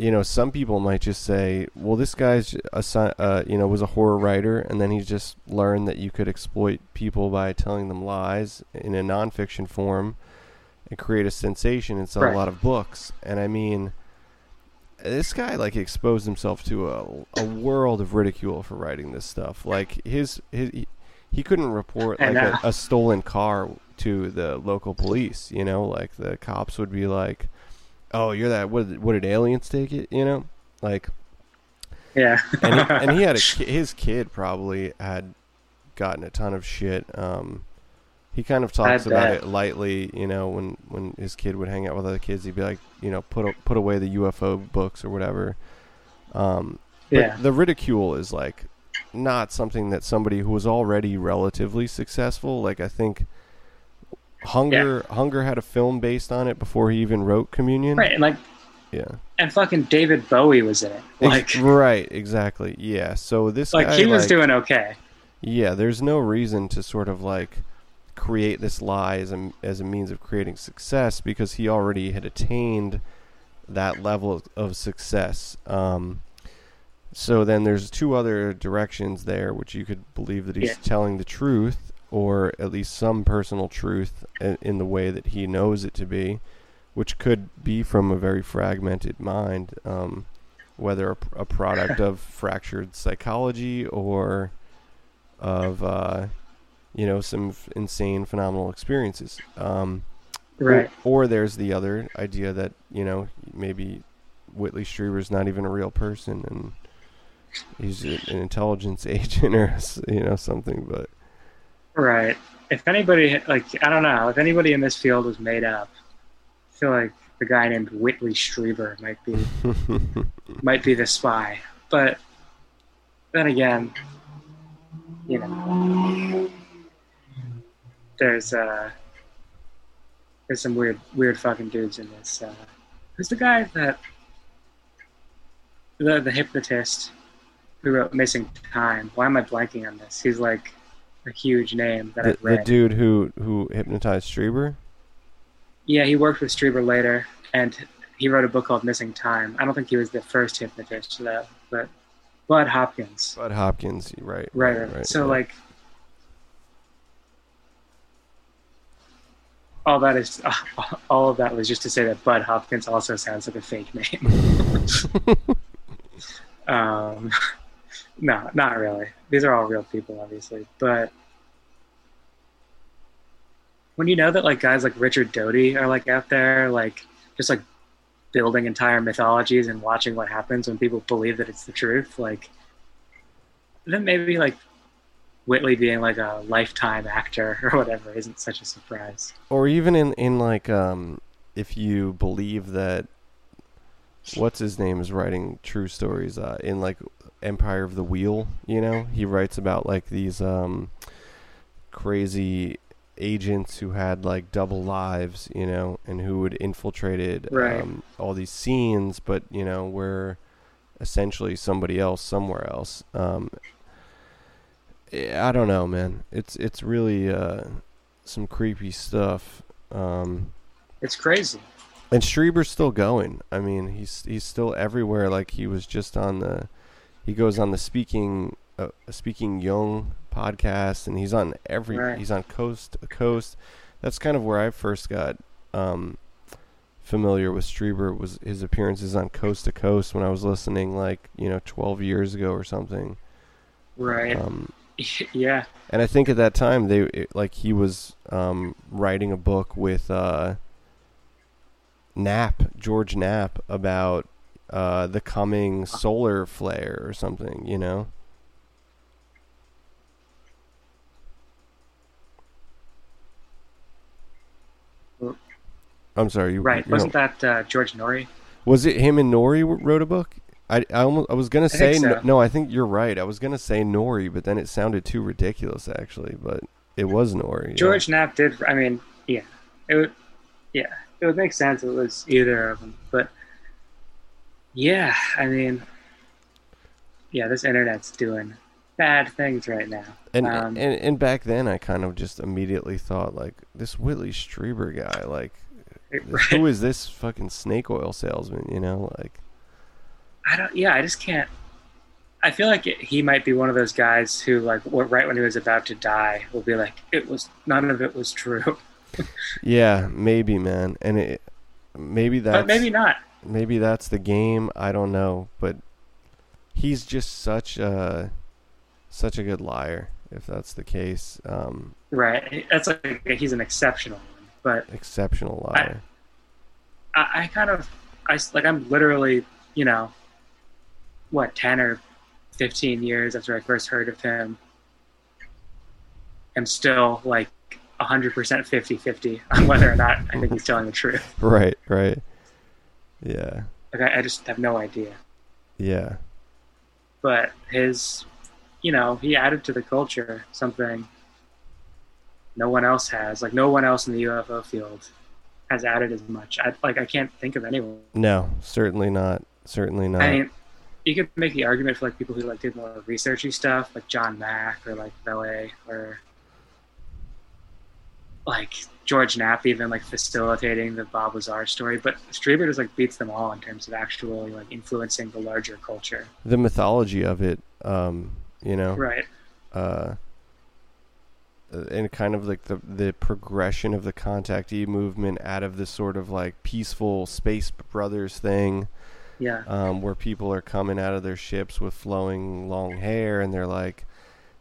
you know some people might just say, "Well, this guy's a uh, you know was a horror writer, and then he just learned that you could exploit people by telling them lies in a nonfiction form and create a sensation and sell Right. a lot of books." And I mean, this guy like exposed himself to a, a world of ridicule for writing this stuff. Like his his he, he couldn't report like a, a stolen car to the local police. You know, like the cops would be like, "Oh, you're that. What, did- what did aliens take it?" You know, like Yeah. and he, and he had a his kid probably had gotten a ton of shit. Um, he kind of talks about it lightly, you know, when when his kid would hang out with other kids, he'd be like, you know, put put away the UFO books or whatever. Um, yeah. the ridicule is like not something that somebody who was already relatively successful, like I think Hunger Hunger had a film based on it before he even wrote Communion. Right. And like, Yeah. and fucking David Bowie was in it. Like, right, exactly. Yeah. So this like guy he was like, doing okay. Yeah, there's no reason to sort of like create this lie as a, as a means of creating success because he already had attained that level of, of success. Um, so then there's two other directions there, which you could believe that he's Yeah. telling the truth or at least some personal truth in, the way that he knows it to be, which could be from a very fragmented mind, um, whether a, a product of fractured psychology or of uh, you know some f- insane phenomenal experiences. Um, or- Right. Or, there's the other idea that you know maybe Whitley Strieber's not even a real person and he's an intelligence agent or you know something. But Right. If anybody like I don't know if anybody in this field was made up, I feel like the guy named Whitley Strieber might be might be the spy. But then again, you know, there's uh, there's some weird weird fucking dudes in this. Uh, who's the guy that the the hypnotist who wrote Missing Time? Why am I blanking on this? He's like a huge name that the, I've read. the dude who who hypnotized Strieber. Yeah, he worked with Strieber later, and he wrote a book called Missing Time. I don't think he was the first hypnotist, though, but Bud Hopkins. Bud Hopkins, right? Right. right, right so, yeah. like, all that is, all of that was just to say that Bud Hopkins also sounds like a fake name. um, no, not really. These are all real people, obviously, but when you know that like guys like Richard Doty are like out there, like just like building entire mythologies and watching what happens when people believe that it's the truth, like then maybe like Whitley being like a lifetime actor or whatever isn't such a surprise. Or even in in like um if you believe that what's his name is writing true stories uh, in like Empire of the Wheel, you know, he writes about like these um crazy agents who had like double lives, you know, and who had infiltrated Right. um, all these scenes, but you know were essentially somebody else somewhere else. Um, I don't know, man. It's it's really uh, some creepy stuff. Um, It's crazy. and Strieber's still going. I mean, he's he's still everywhere. Like he was just on the, he goes on the speaking uh, speaking young podcast, and he's on every. Right. He's on coast to coast. That's kind of where I first got um, familiar with Strieber. Was his appearances on Coast to Coast when I was listening, like you know, twelve years ago or something. Right. Um, yeah. and I think at that time they it, like he was um, writing a book with uh, Knapp, George Knapp, about uh, the coming solar flare or something. You know. I'm sorry. You, Right. you Wasn't that uh, George Noory? was it him and Noory wrote a book? I, I almost I was gonna say think no, so. no. I think you're right. I was gonna say Noory, but then it sounded too ridiculous actually. But it was Noory. yeah. George Knapp did. I mean, yeah. It would. Yeah. It would make sense it was either of them, but yeah. I mean, yeah. This internet's doing bad things right now. And, Um, and and back then, I kind of just immediately thought like this Whitley Strieber guy, like right. who is this fucking snake oil salesman? You know, like I don't. Yeah, I just can't. I feel like it, he might be one of those guys who, like, right when he was about to die, will be like, "It was none of it was true," yeah, maybe man, and it maybe that, but maybe not. Maybe that's the game. I don't know, but he's just such a such a good liar. If that's the case, um, Right. That's like he's an exceptional one, but exceptional liar. I, I kind of, I like, I'm literally, you know, what ten or fifteen years after I first heard of him, I'm still like 100% 50-50 on whether or not I think he's telling the truth. right, right. Yeah, Like, I, I just have no idea. yeah. but his you know he added to the culture something no one else has like no one else in the ufo field has added as much i like i can't think of anyone No, certainly not. Certainly not. i mean you could make the argument for like people who like did more researchy stuff like john mack or like Vallée or like george knapp even like facilitating the bob lazar story but strieber just like beats them all in terms of actually like influencing the larger culture. The mythology of it, um, you know, right. Uh, and kind of like the the progression of the contactee movement out of this sort of like peaceful space brothers thing, yeah. um, where people are coming out of their ships with flowing long hair, and they're like,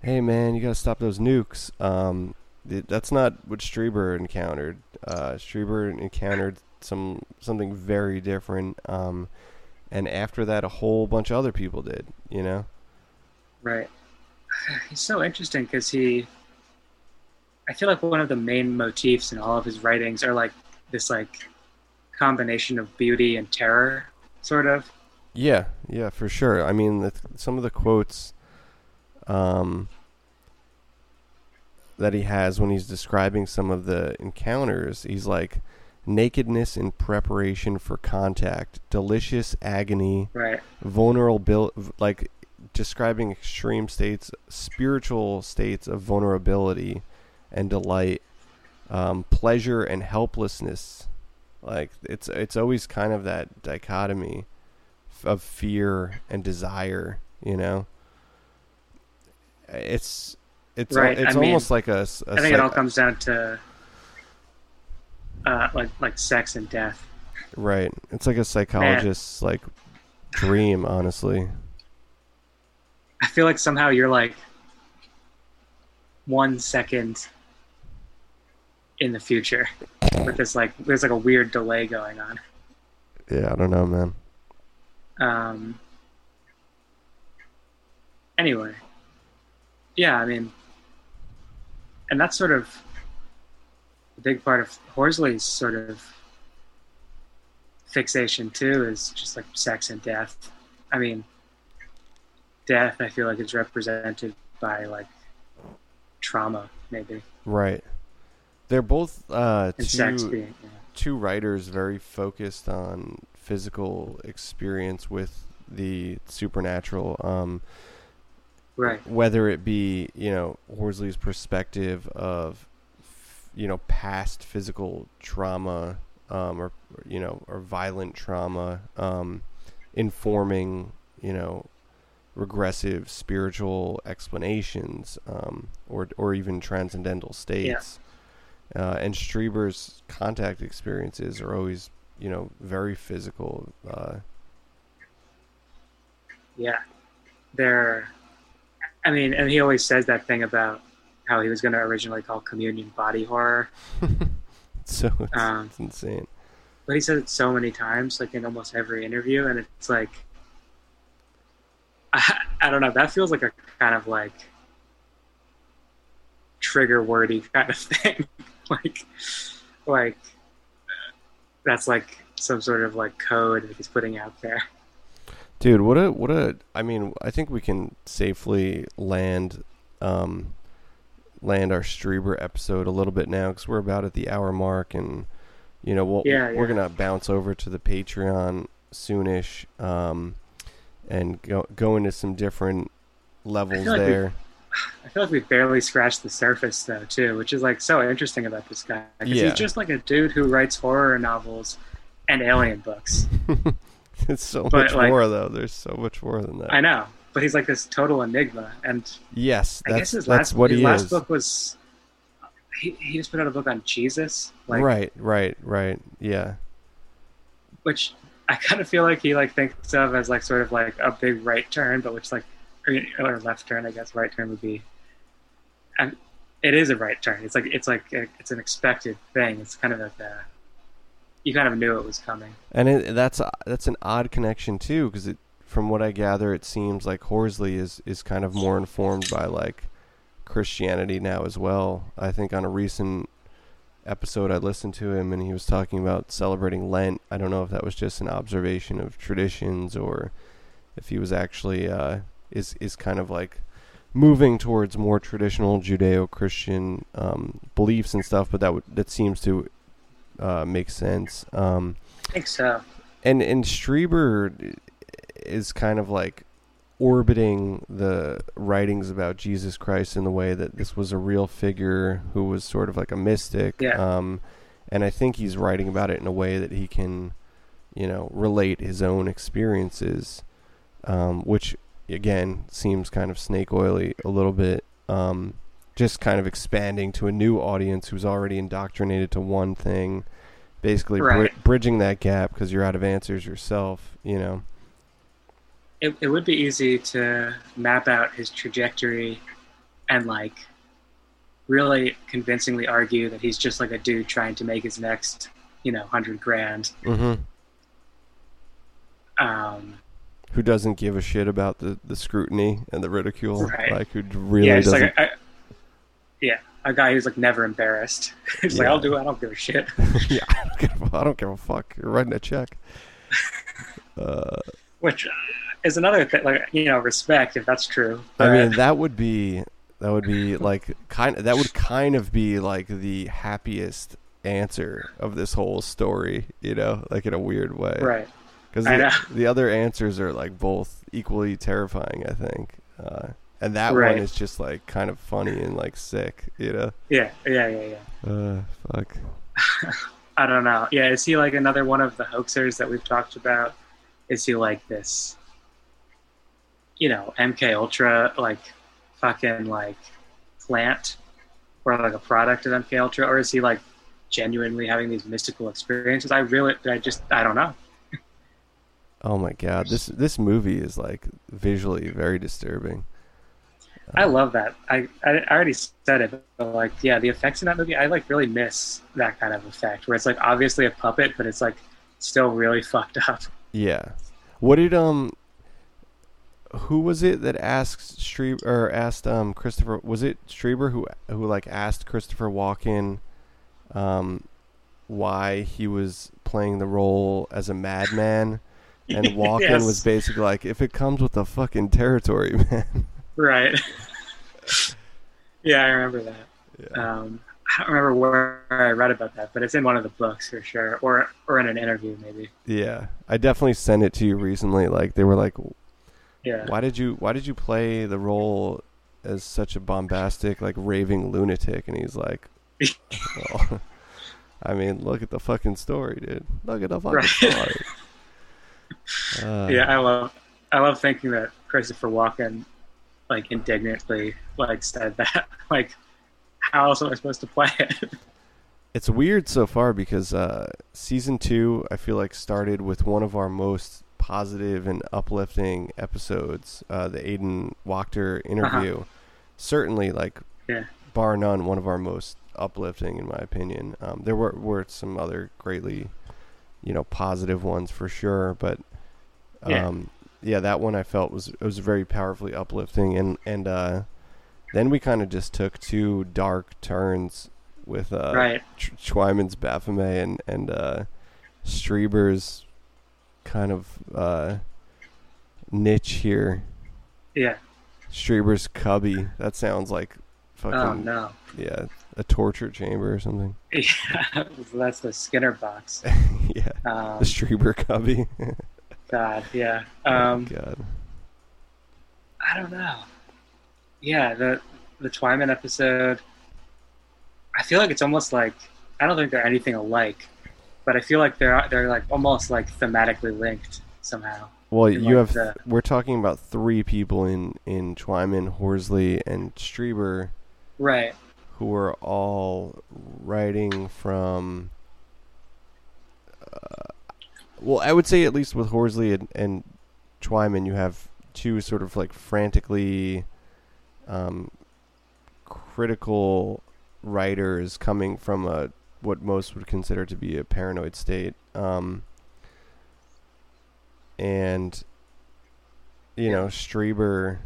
"Hey, man, you gotta stop those nukes." Um, that's not what Strieber encountered. Uh, Strieber encountered some something very different. Um, and after that, a whole bunch of other people did. You know. Right. He's so interesting because he I feel like one of the main motifs in all of his writings are like this like combination of beauty and terror, sort of. Yeah, yeah, for sure. I mean, the, some of the quotes um, that he has when he's describing some of the encounters, he's like, nakedness in preparation for contact, delicious agony, Right. vulnerable, like describing extreme states, spiritual states of vulnerability and delight, um, pleasure and helplessness. Like it's it's always kind of that dichotomy of fear and desire, you know. It's it's Right, I it's mean, almost like a, a I think it all comes down to uh, like like sex and death. right. It's like a psychologist's like dream, honestly. I feel like somehow you're like one second in the future with this like there's like a weird delay going on. Yeah, I don't know, man. Um, anyway, yeah, I mean, and that's sort of a big part of Horsley's sort of fixation too is just like sex and death. I mean, death I feel like is represented by like trauma maybe Right. They're both uh, two being yeah. two writers very focused on physical experience with the supernatural. Um, right. whether it be you know Horsley's perspective of you know past physical trauma um, or you know or violent trauma um, informing you know regressive spiritual explanations um, or or even transcendental states. Uh, and Strieber's contact experiences are always you know very physical uh, Yeah. They're, I mean, and he always says that thing about how he was going to originally call communion body horror, so it's, Um, it's insane but he says it so many times, like in almost every interview, and it's like, I, I don't know, that feels like a kind of like trigger wordy kind of thing. like, like, that's like some sort of like code that he's putting out there. Dude, what a what a I mean, I think we can safely land um land our Strieber episode a little bit now cuz we're about at the hour mark and you know, we'll, Yeah, we're going to bounce over to the Patreon soonish um and go go into some different levels we- there. I feel like we barely scratched the surface though too, which is like so interesting about this guy. 'Cause Yeah. he's just like a dude who writes horror novels and alien books. it's so But, much like- more though. There's so much more than that. I know, but he's like this total enigma. And Yes, I that's guess his that's last what his he last is. book was he, he just put out a book on Jesus, like right, right, right. Yeah. which I kind of feel like he like thinks of as like sort of like a big right turn, but which like or, or left turn, I guess right turn would be. And it is a right turn. It's like it's like a, it's an expected thing. It's kind of like a, you kind of knew it was coming. And it, that's that's an odd connection too, because from what I gather, it seems like Horsley is is kind of more informed by like Christianity now as well. I think on a recent episode I listened to him, and he was talking about celebrating Lent. I don't know if that was just an observation of traditions or if he was actually uh, is is kind of like moving towards more traditional Judeo-Christian um, beliefs and stuff. But that would that seems to uh, make sense. Um, I think so. and and Strieber is kind of like orbiting the writings about Jesus Christ in the way that this was a real figure who was sort of like a mystic. Yeah. Um, and I think he's writing about it in a way that he can, you know, relate his own experiences, um, which again seems kind of snake oily a little bit. Um, just kind of expanding to a new audience who's already indoctrinated to one thing, basically Right. bridging that gap because you're out of answers yourself. You know. It it would be easy to map out his trajectory, and like really convincingly argue that he's just like a dude trying to make his next, you know, hundred grand. Mm-hmm. Um, Who doesn't give a shit about the, the scrutiny and the ridicule? Right. Like who really yeah, doesn't. like I, yeah, a guy who's like never embarrassed. He's like, I'll do it. I don't give a shit. yeah, I don't, give a, I don't give a fuck. You're writing a check. Uh, Which is another thing, like you know, respect if that's true. I mean, that would be that would be like kind. of, That would kind of be like the happiest answer of this whole story. You know, like in a weird way. right? Because the, the other answers are like both equally terrifying. I think. Uh, and that Right. one is just like kind of funny and like sick. You know. Yeah, yeah, yeah, yeah. Uh, fuck. I don't know. Yeah, is he like another one of the hoaxers that we've talked about? Is he like this, you know, MK Ultra like fucking like plant or like a product of MK Ultra, or is he like genuinely having these mystical experiences? I really, I just, I don't know. Oh my god, this this movie is like visually very disturbing. I love that. I, I I already said it, but like, yeah, the effects in that movie, I like really miss that kind of effect where it's like obviously a puppet, but it's like still really fucked up. Yeah. What did um? Who was it that asked Strieber or asked um Christopher? Was it Strieber who who like asked Christopher Walken, um, why he was playing the role as a madman? And Walken Yes. was basically like, if it comes with the fucking territory, man. Right. yeah, I remember that. Yeah. Um, I don't remember where I read about that, but it's in one of the books for sure, or or in an interview maybe. yeah, I definitely sent it to you recently. Like they were like, Yeah. why did you why did you play the role as such a bombastic like raving lunatic and he's like well, i mean look at the fucking story dude look at the fucking Right. story uh, yeah, I love I love thinking that Christopher Walken like indignantly like said that. like how else am I supposed to play it? it's weird so far because uh season two i feel like started with one of our most positive and uplifting episodes uh the aidan wachter interview certainly like Uh-huh. Yeah. bar none one of our most uplifting in my opinion um there were were some other greatly you know positive ones for sure but um yeah that one i felt was it was very powerfully uplifting and and uh then we kind of just took two dark turns with uh right. Baphomet and and uh, Strieber's kind of uh, niche here. Yeah. Strieber's cubby. That sounds like fucking Oh no. yeah, a torture chamber or something. Yeah. That's the Skinner box. yeah, Um, the Strieber cubby. God, yeah. oh Um, God. I don't know. Yeah, the the Twyman episode. I feel like it's almost like I don't think they're anything alike, but I feel like they're they're like almost like thematically linked somehow. Well, in you like have. the- we're talking about three people in in Twyman, Horsley, and Strieber Right. who are all writing from. Uh, well, I would say at least with Horsley and, and Twyman, you have two sort of like frantically um, critical writers coming from a what most would consider to be a paranoid state, um, and you know Strieber.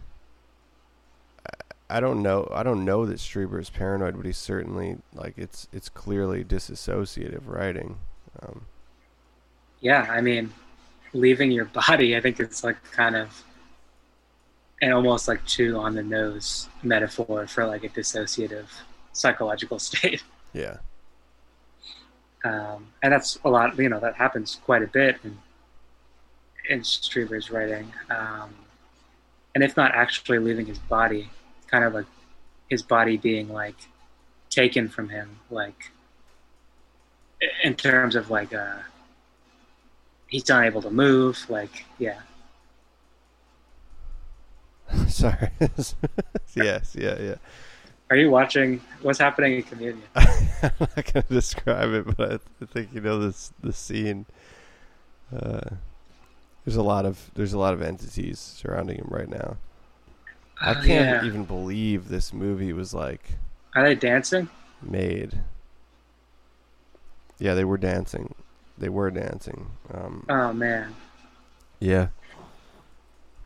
I don't know. I don't know that Strieber is paranoid, but he's certainly like it's it's clearly disassociative writing. Um, Yeah, I mean, leaving your body. I think it's like kind of an almost like too on the nose metaphor for like a dissociative psychological state. yeah, um, and that's a lot. You know, that happens quite a bit in in Strieber's writing, um, and if not actually leaving his body, kind of like his body being like taken from him, like in terms of like uh, he's unable to move. Like, yeah, sorry. yes, yeah, yeah. are you watching what's happening in Communion? I'm not gonna describe it, but I think you know this the scene. Uh, there's a lot of there's a lot of entities surrounding him right now. I Oh, can't yeah. even believe this movie was like Are they dancing? made. Yeah, they were dancing. They were dancing. Um, Oh man, yeah,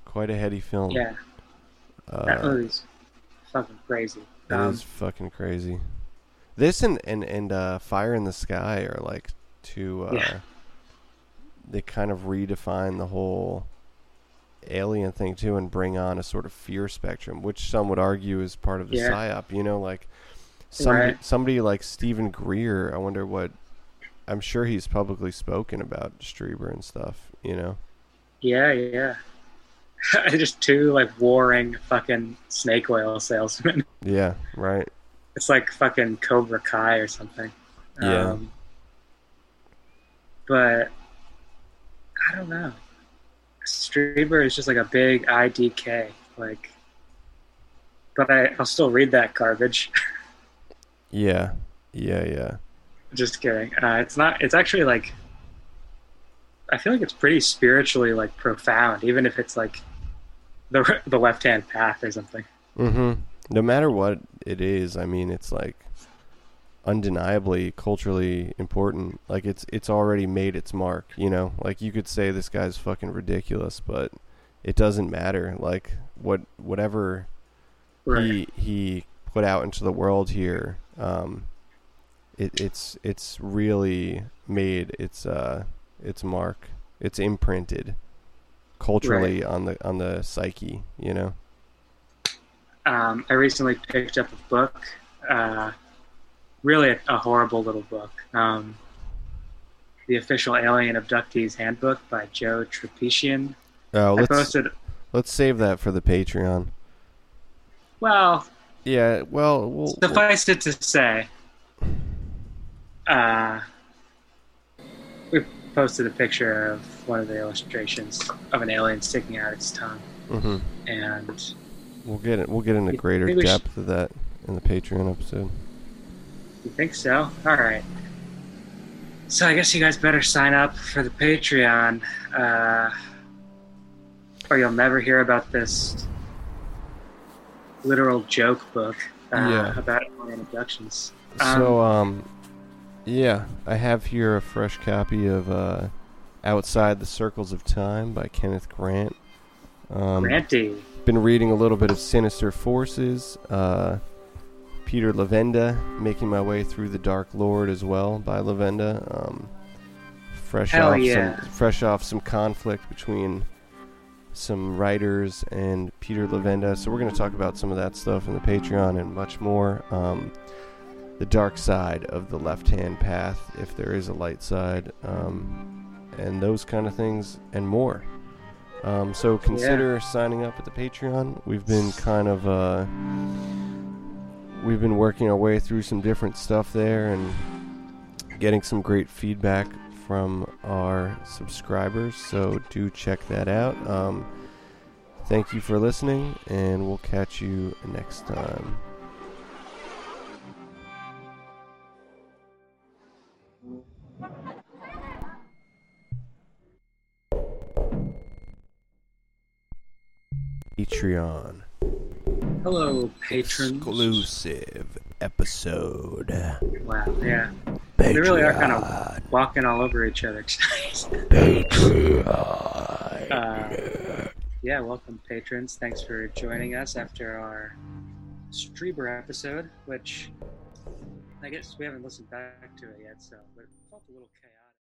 quite a heady film. yeah, that Uh, movie's fucking crazy. It Um, is fucking crazy. This and and and uh, Fire in the Sky are like two. Uh, Yeah. They kind of redefine the whole alien thing too, and bring on a sort of fear spectrum, which some would argue is part of the Yeah. psyop. You know, like somebody Right. somebody like Steven Greer. I wonder what. I'm sure he's publicly spoken about Strieber and stuff. You know. Yeah, yeah. Just two like warring fucking snake oil salesmen. Yeah. Right. It's like fucking Cobra Kai or something. Yeah. Um, but I don't know. Strieber is just like a big IDK. Like, but I, I'll still read that garbage. Yeah. Yeah. Yeah. Just kidding. Uh, it's not. It's actually like. I feel like it's pretty spiritually like profound, even if it's like the the left hand path or something. Mm hmm No matter what it is, I mean, it's like undeniably culturally important. Like it's it's already made its mark. You know, like you could say this guy's fucking ridiculous, but it doesn't matter. Like what whatever he he put out into the world here, um, it it's it's really made its uh its mark. It's imprinted culturally on the on the psyche. You know. um, I recently picked up a book, uh, really a, a horrible little book. Um, the official Alien Abductees Handbook by Joe Trapetian. Oh, let's posted. let's save that for the Patreon. Well, Yeah, well, we'll, suffice it to say, uh, we posted a picture of one of the illustrations of an alien sticking out its tongue, hmm and we'll get it. We'll get into greater think we should- depth of that in the Patreon episode. You think so? All right. So I guess you guys better sign up for the Patreon, uh, or you'll never hear about this literal joke book uh, Yeah. about alien abductions. Um, so, um, yeah, I have here a fresh copy of uh, "Outside the Circles of Time" by Kenneth Grant. Um, Granty. been reading a little bit of Sinister Forces. Uh, Peter Levenda, making my way through the Dark Lord as well by Levenda. Um, fresh Hell off yeah. some fresh off some conflict between some writers and Peter Levenda. So we're going to talk about some of that stuff in the Patreon and much more. Um, the dark side of the left-hand path, if there is a light side, um, and those kind of things and more. Um, so consider signing up at the Patreon. We've been kind of uh, we've been working our way through some different stuff there and getting some great feedback from our subscribers. So do check that out. Um, thank you for listening, and we'll catch you next time. Patreon Hello, patrons. exclusive episode. Wow, yeah. Patreon. We really are kind of walking all over each other tonight. uh, yeah, welcome, patrons. Thanks for joining us after our Strieber episode, which I guess we haven't listened back to it yet, so but it felt a little chaotic.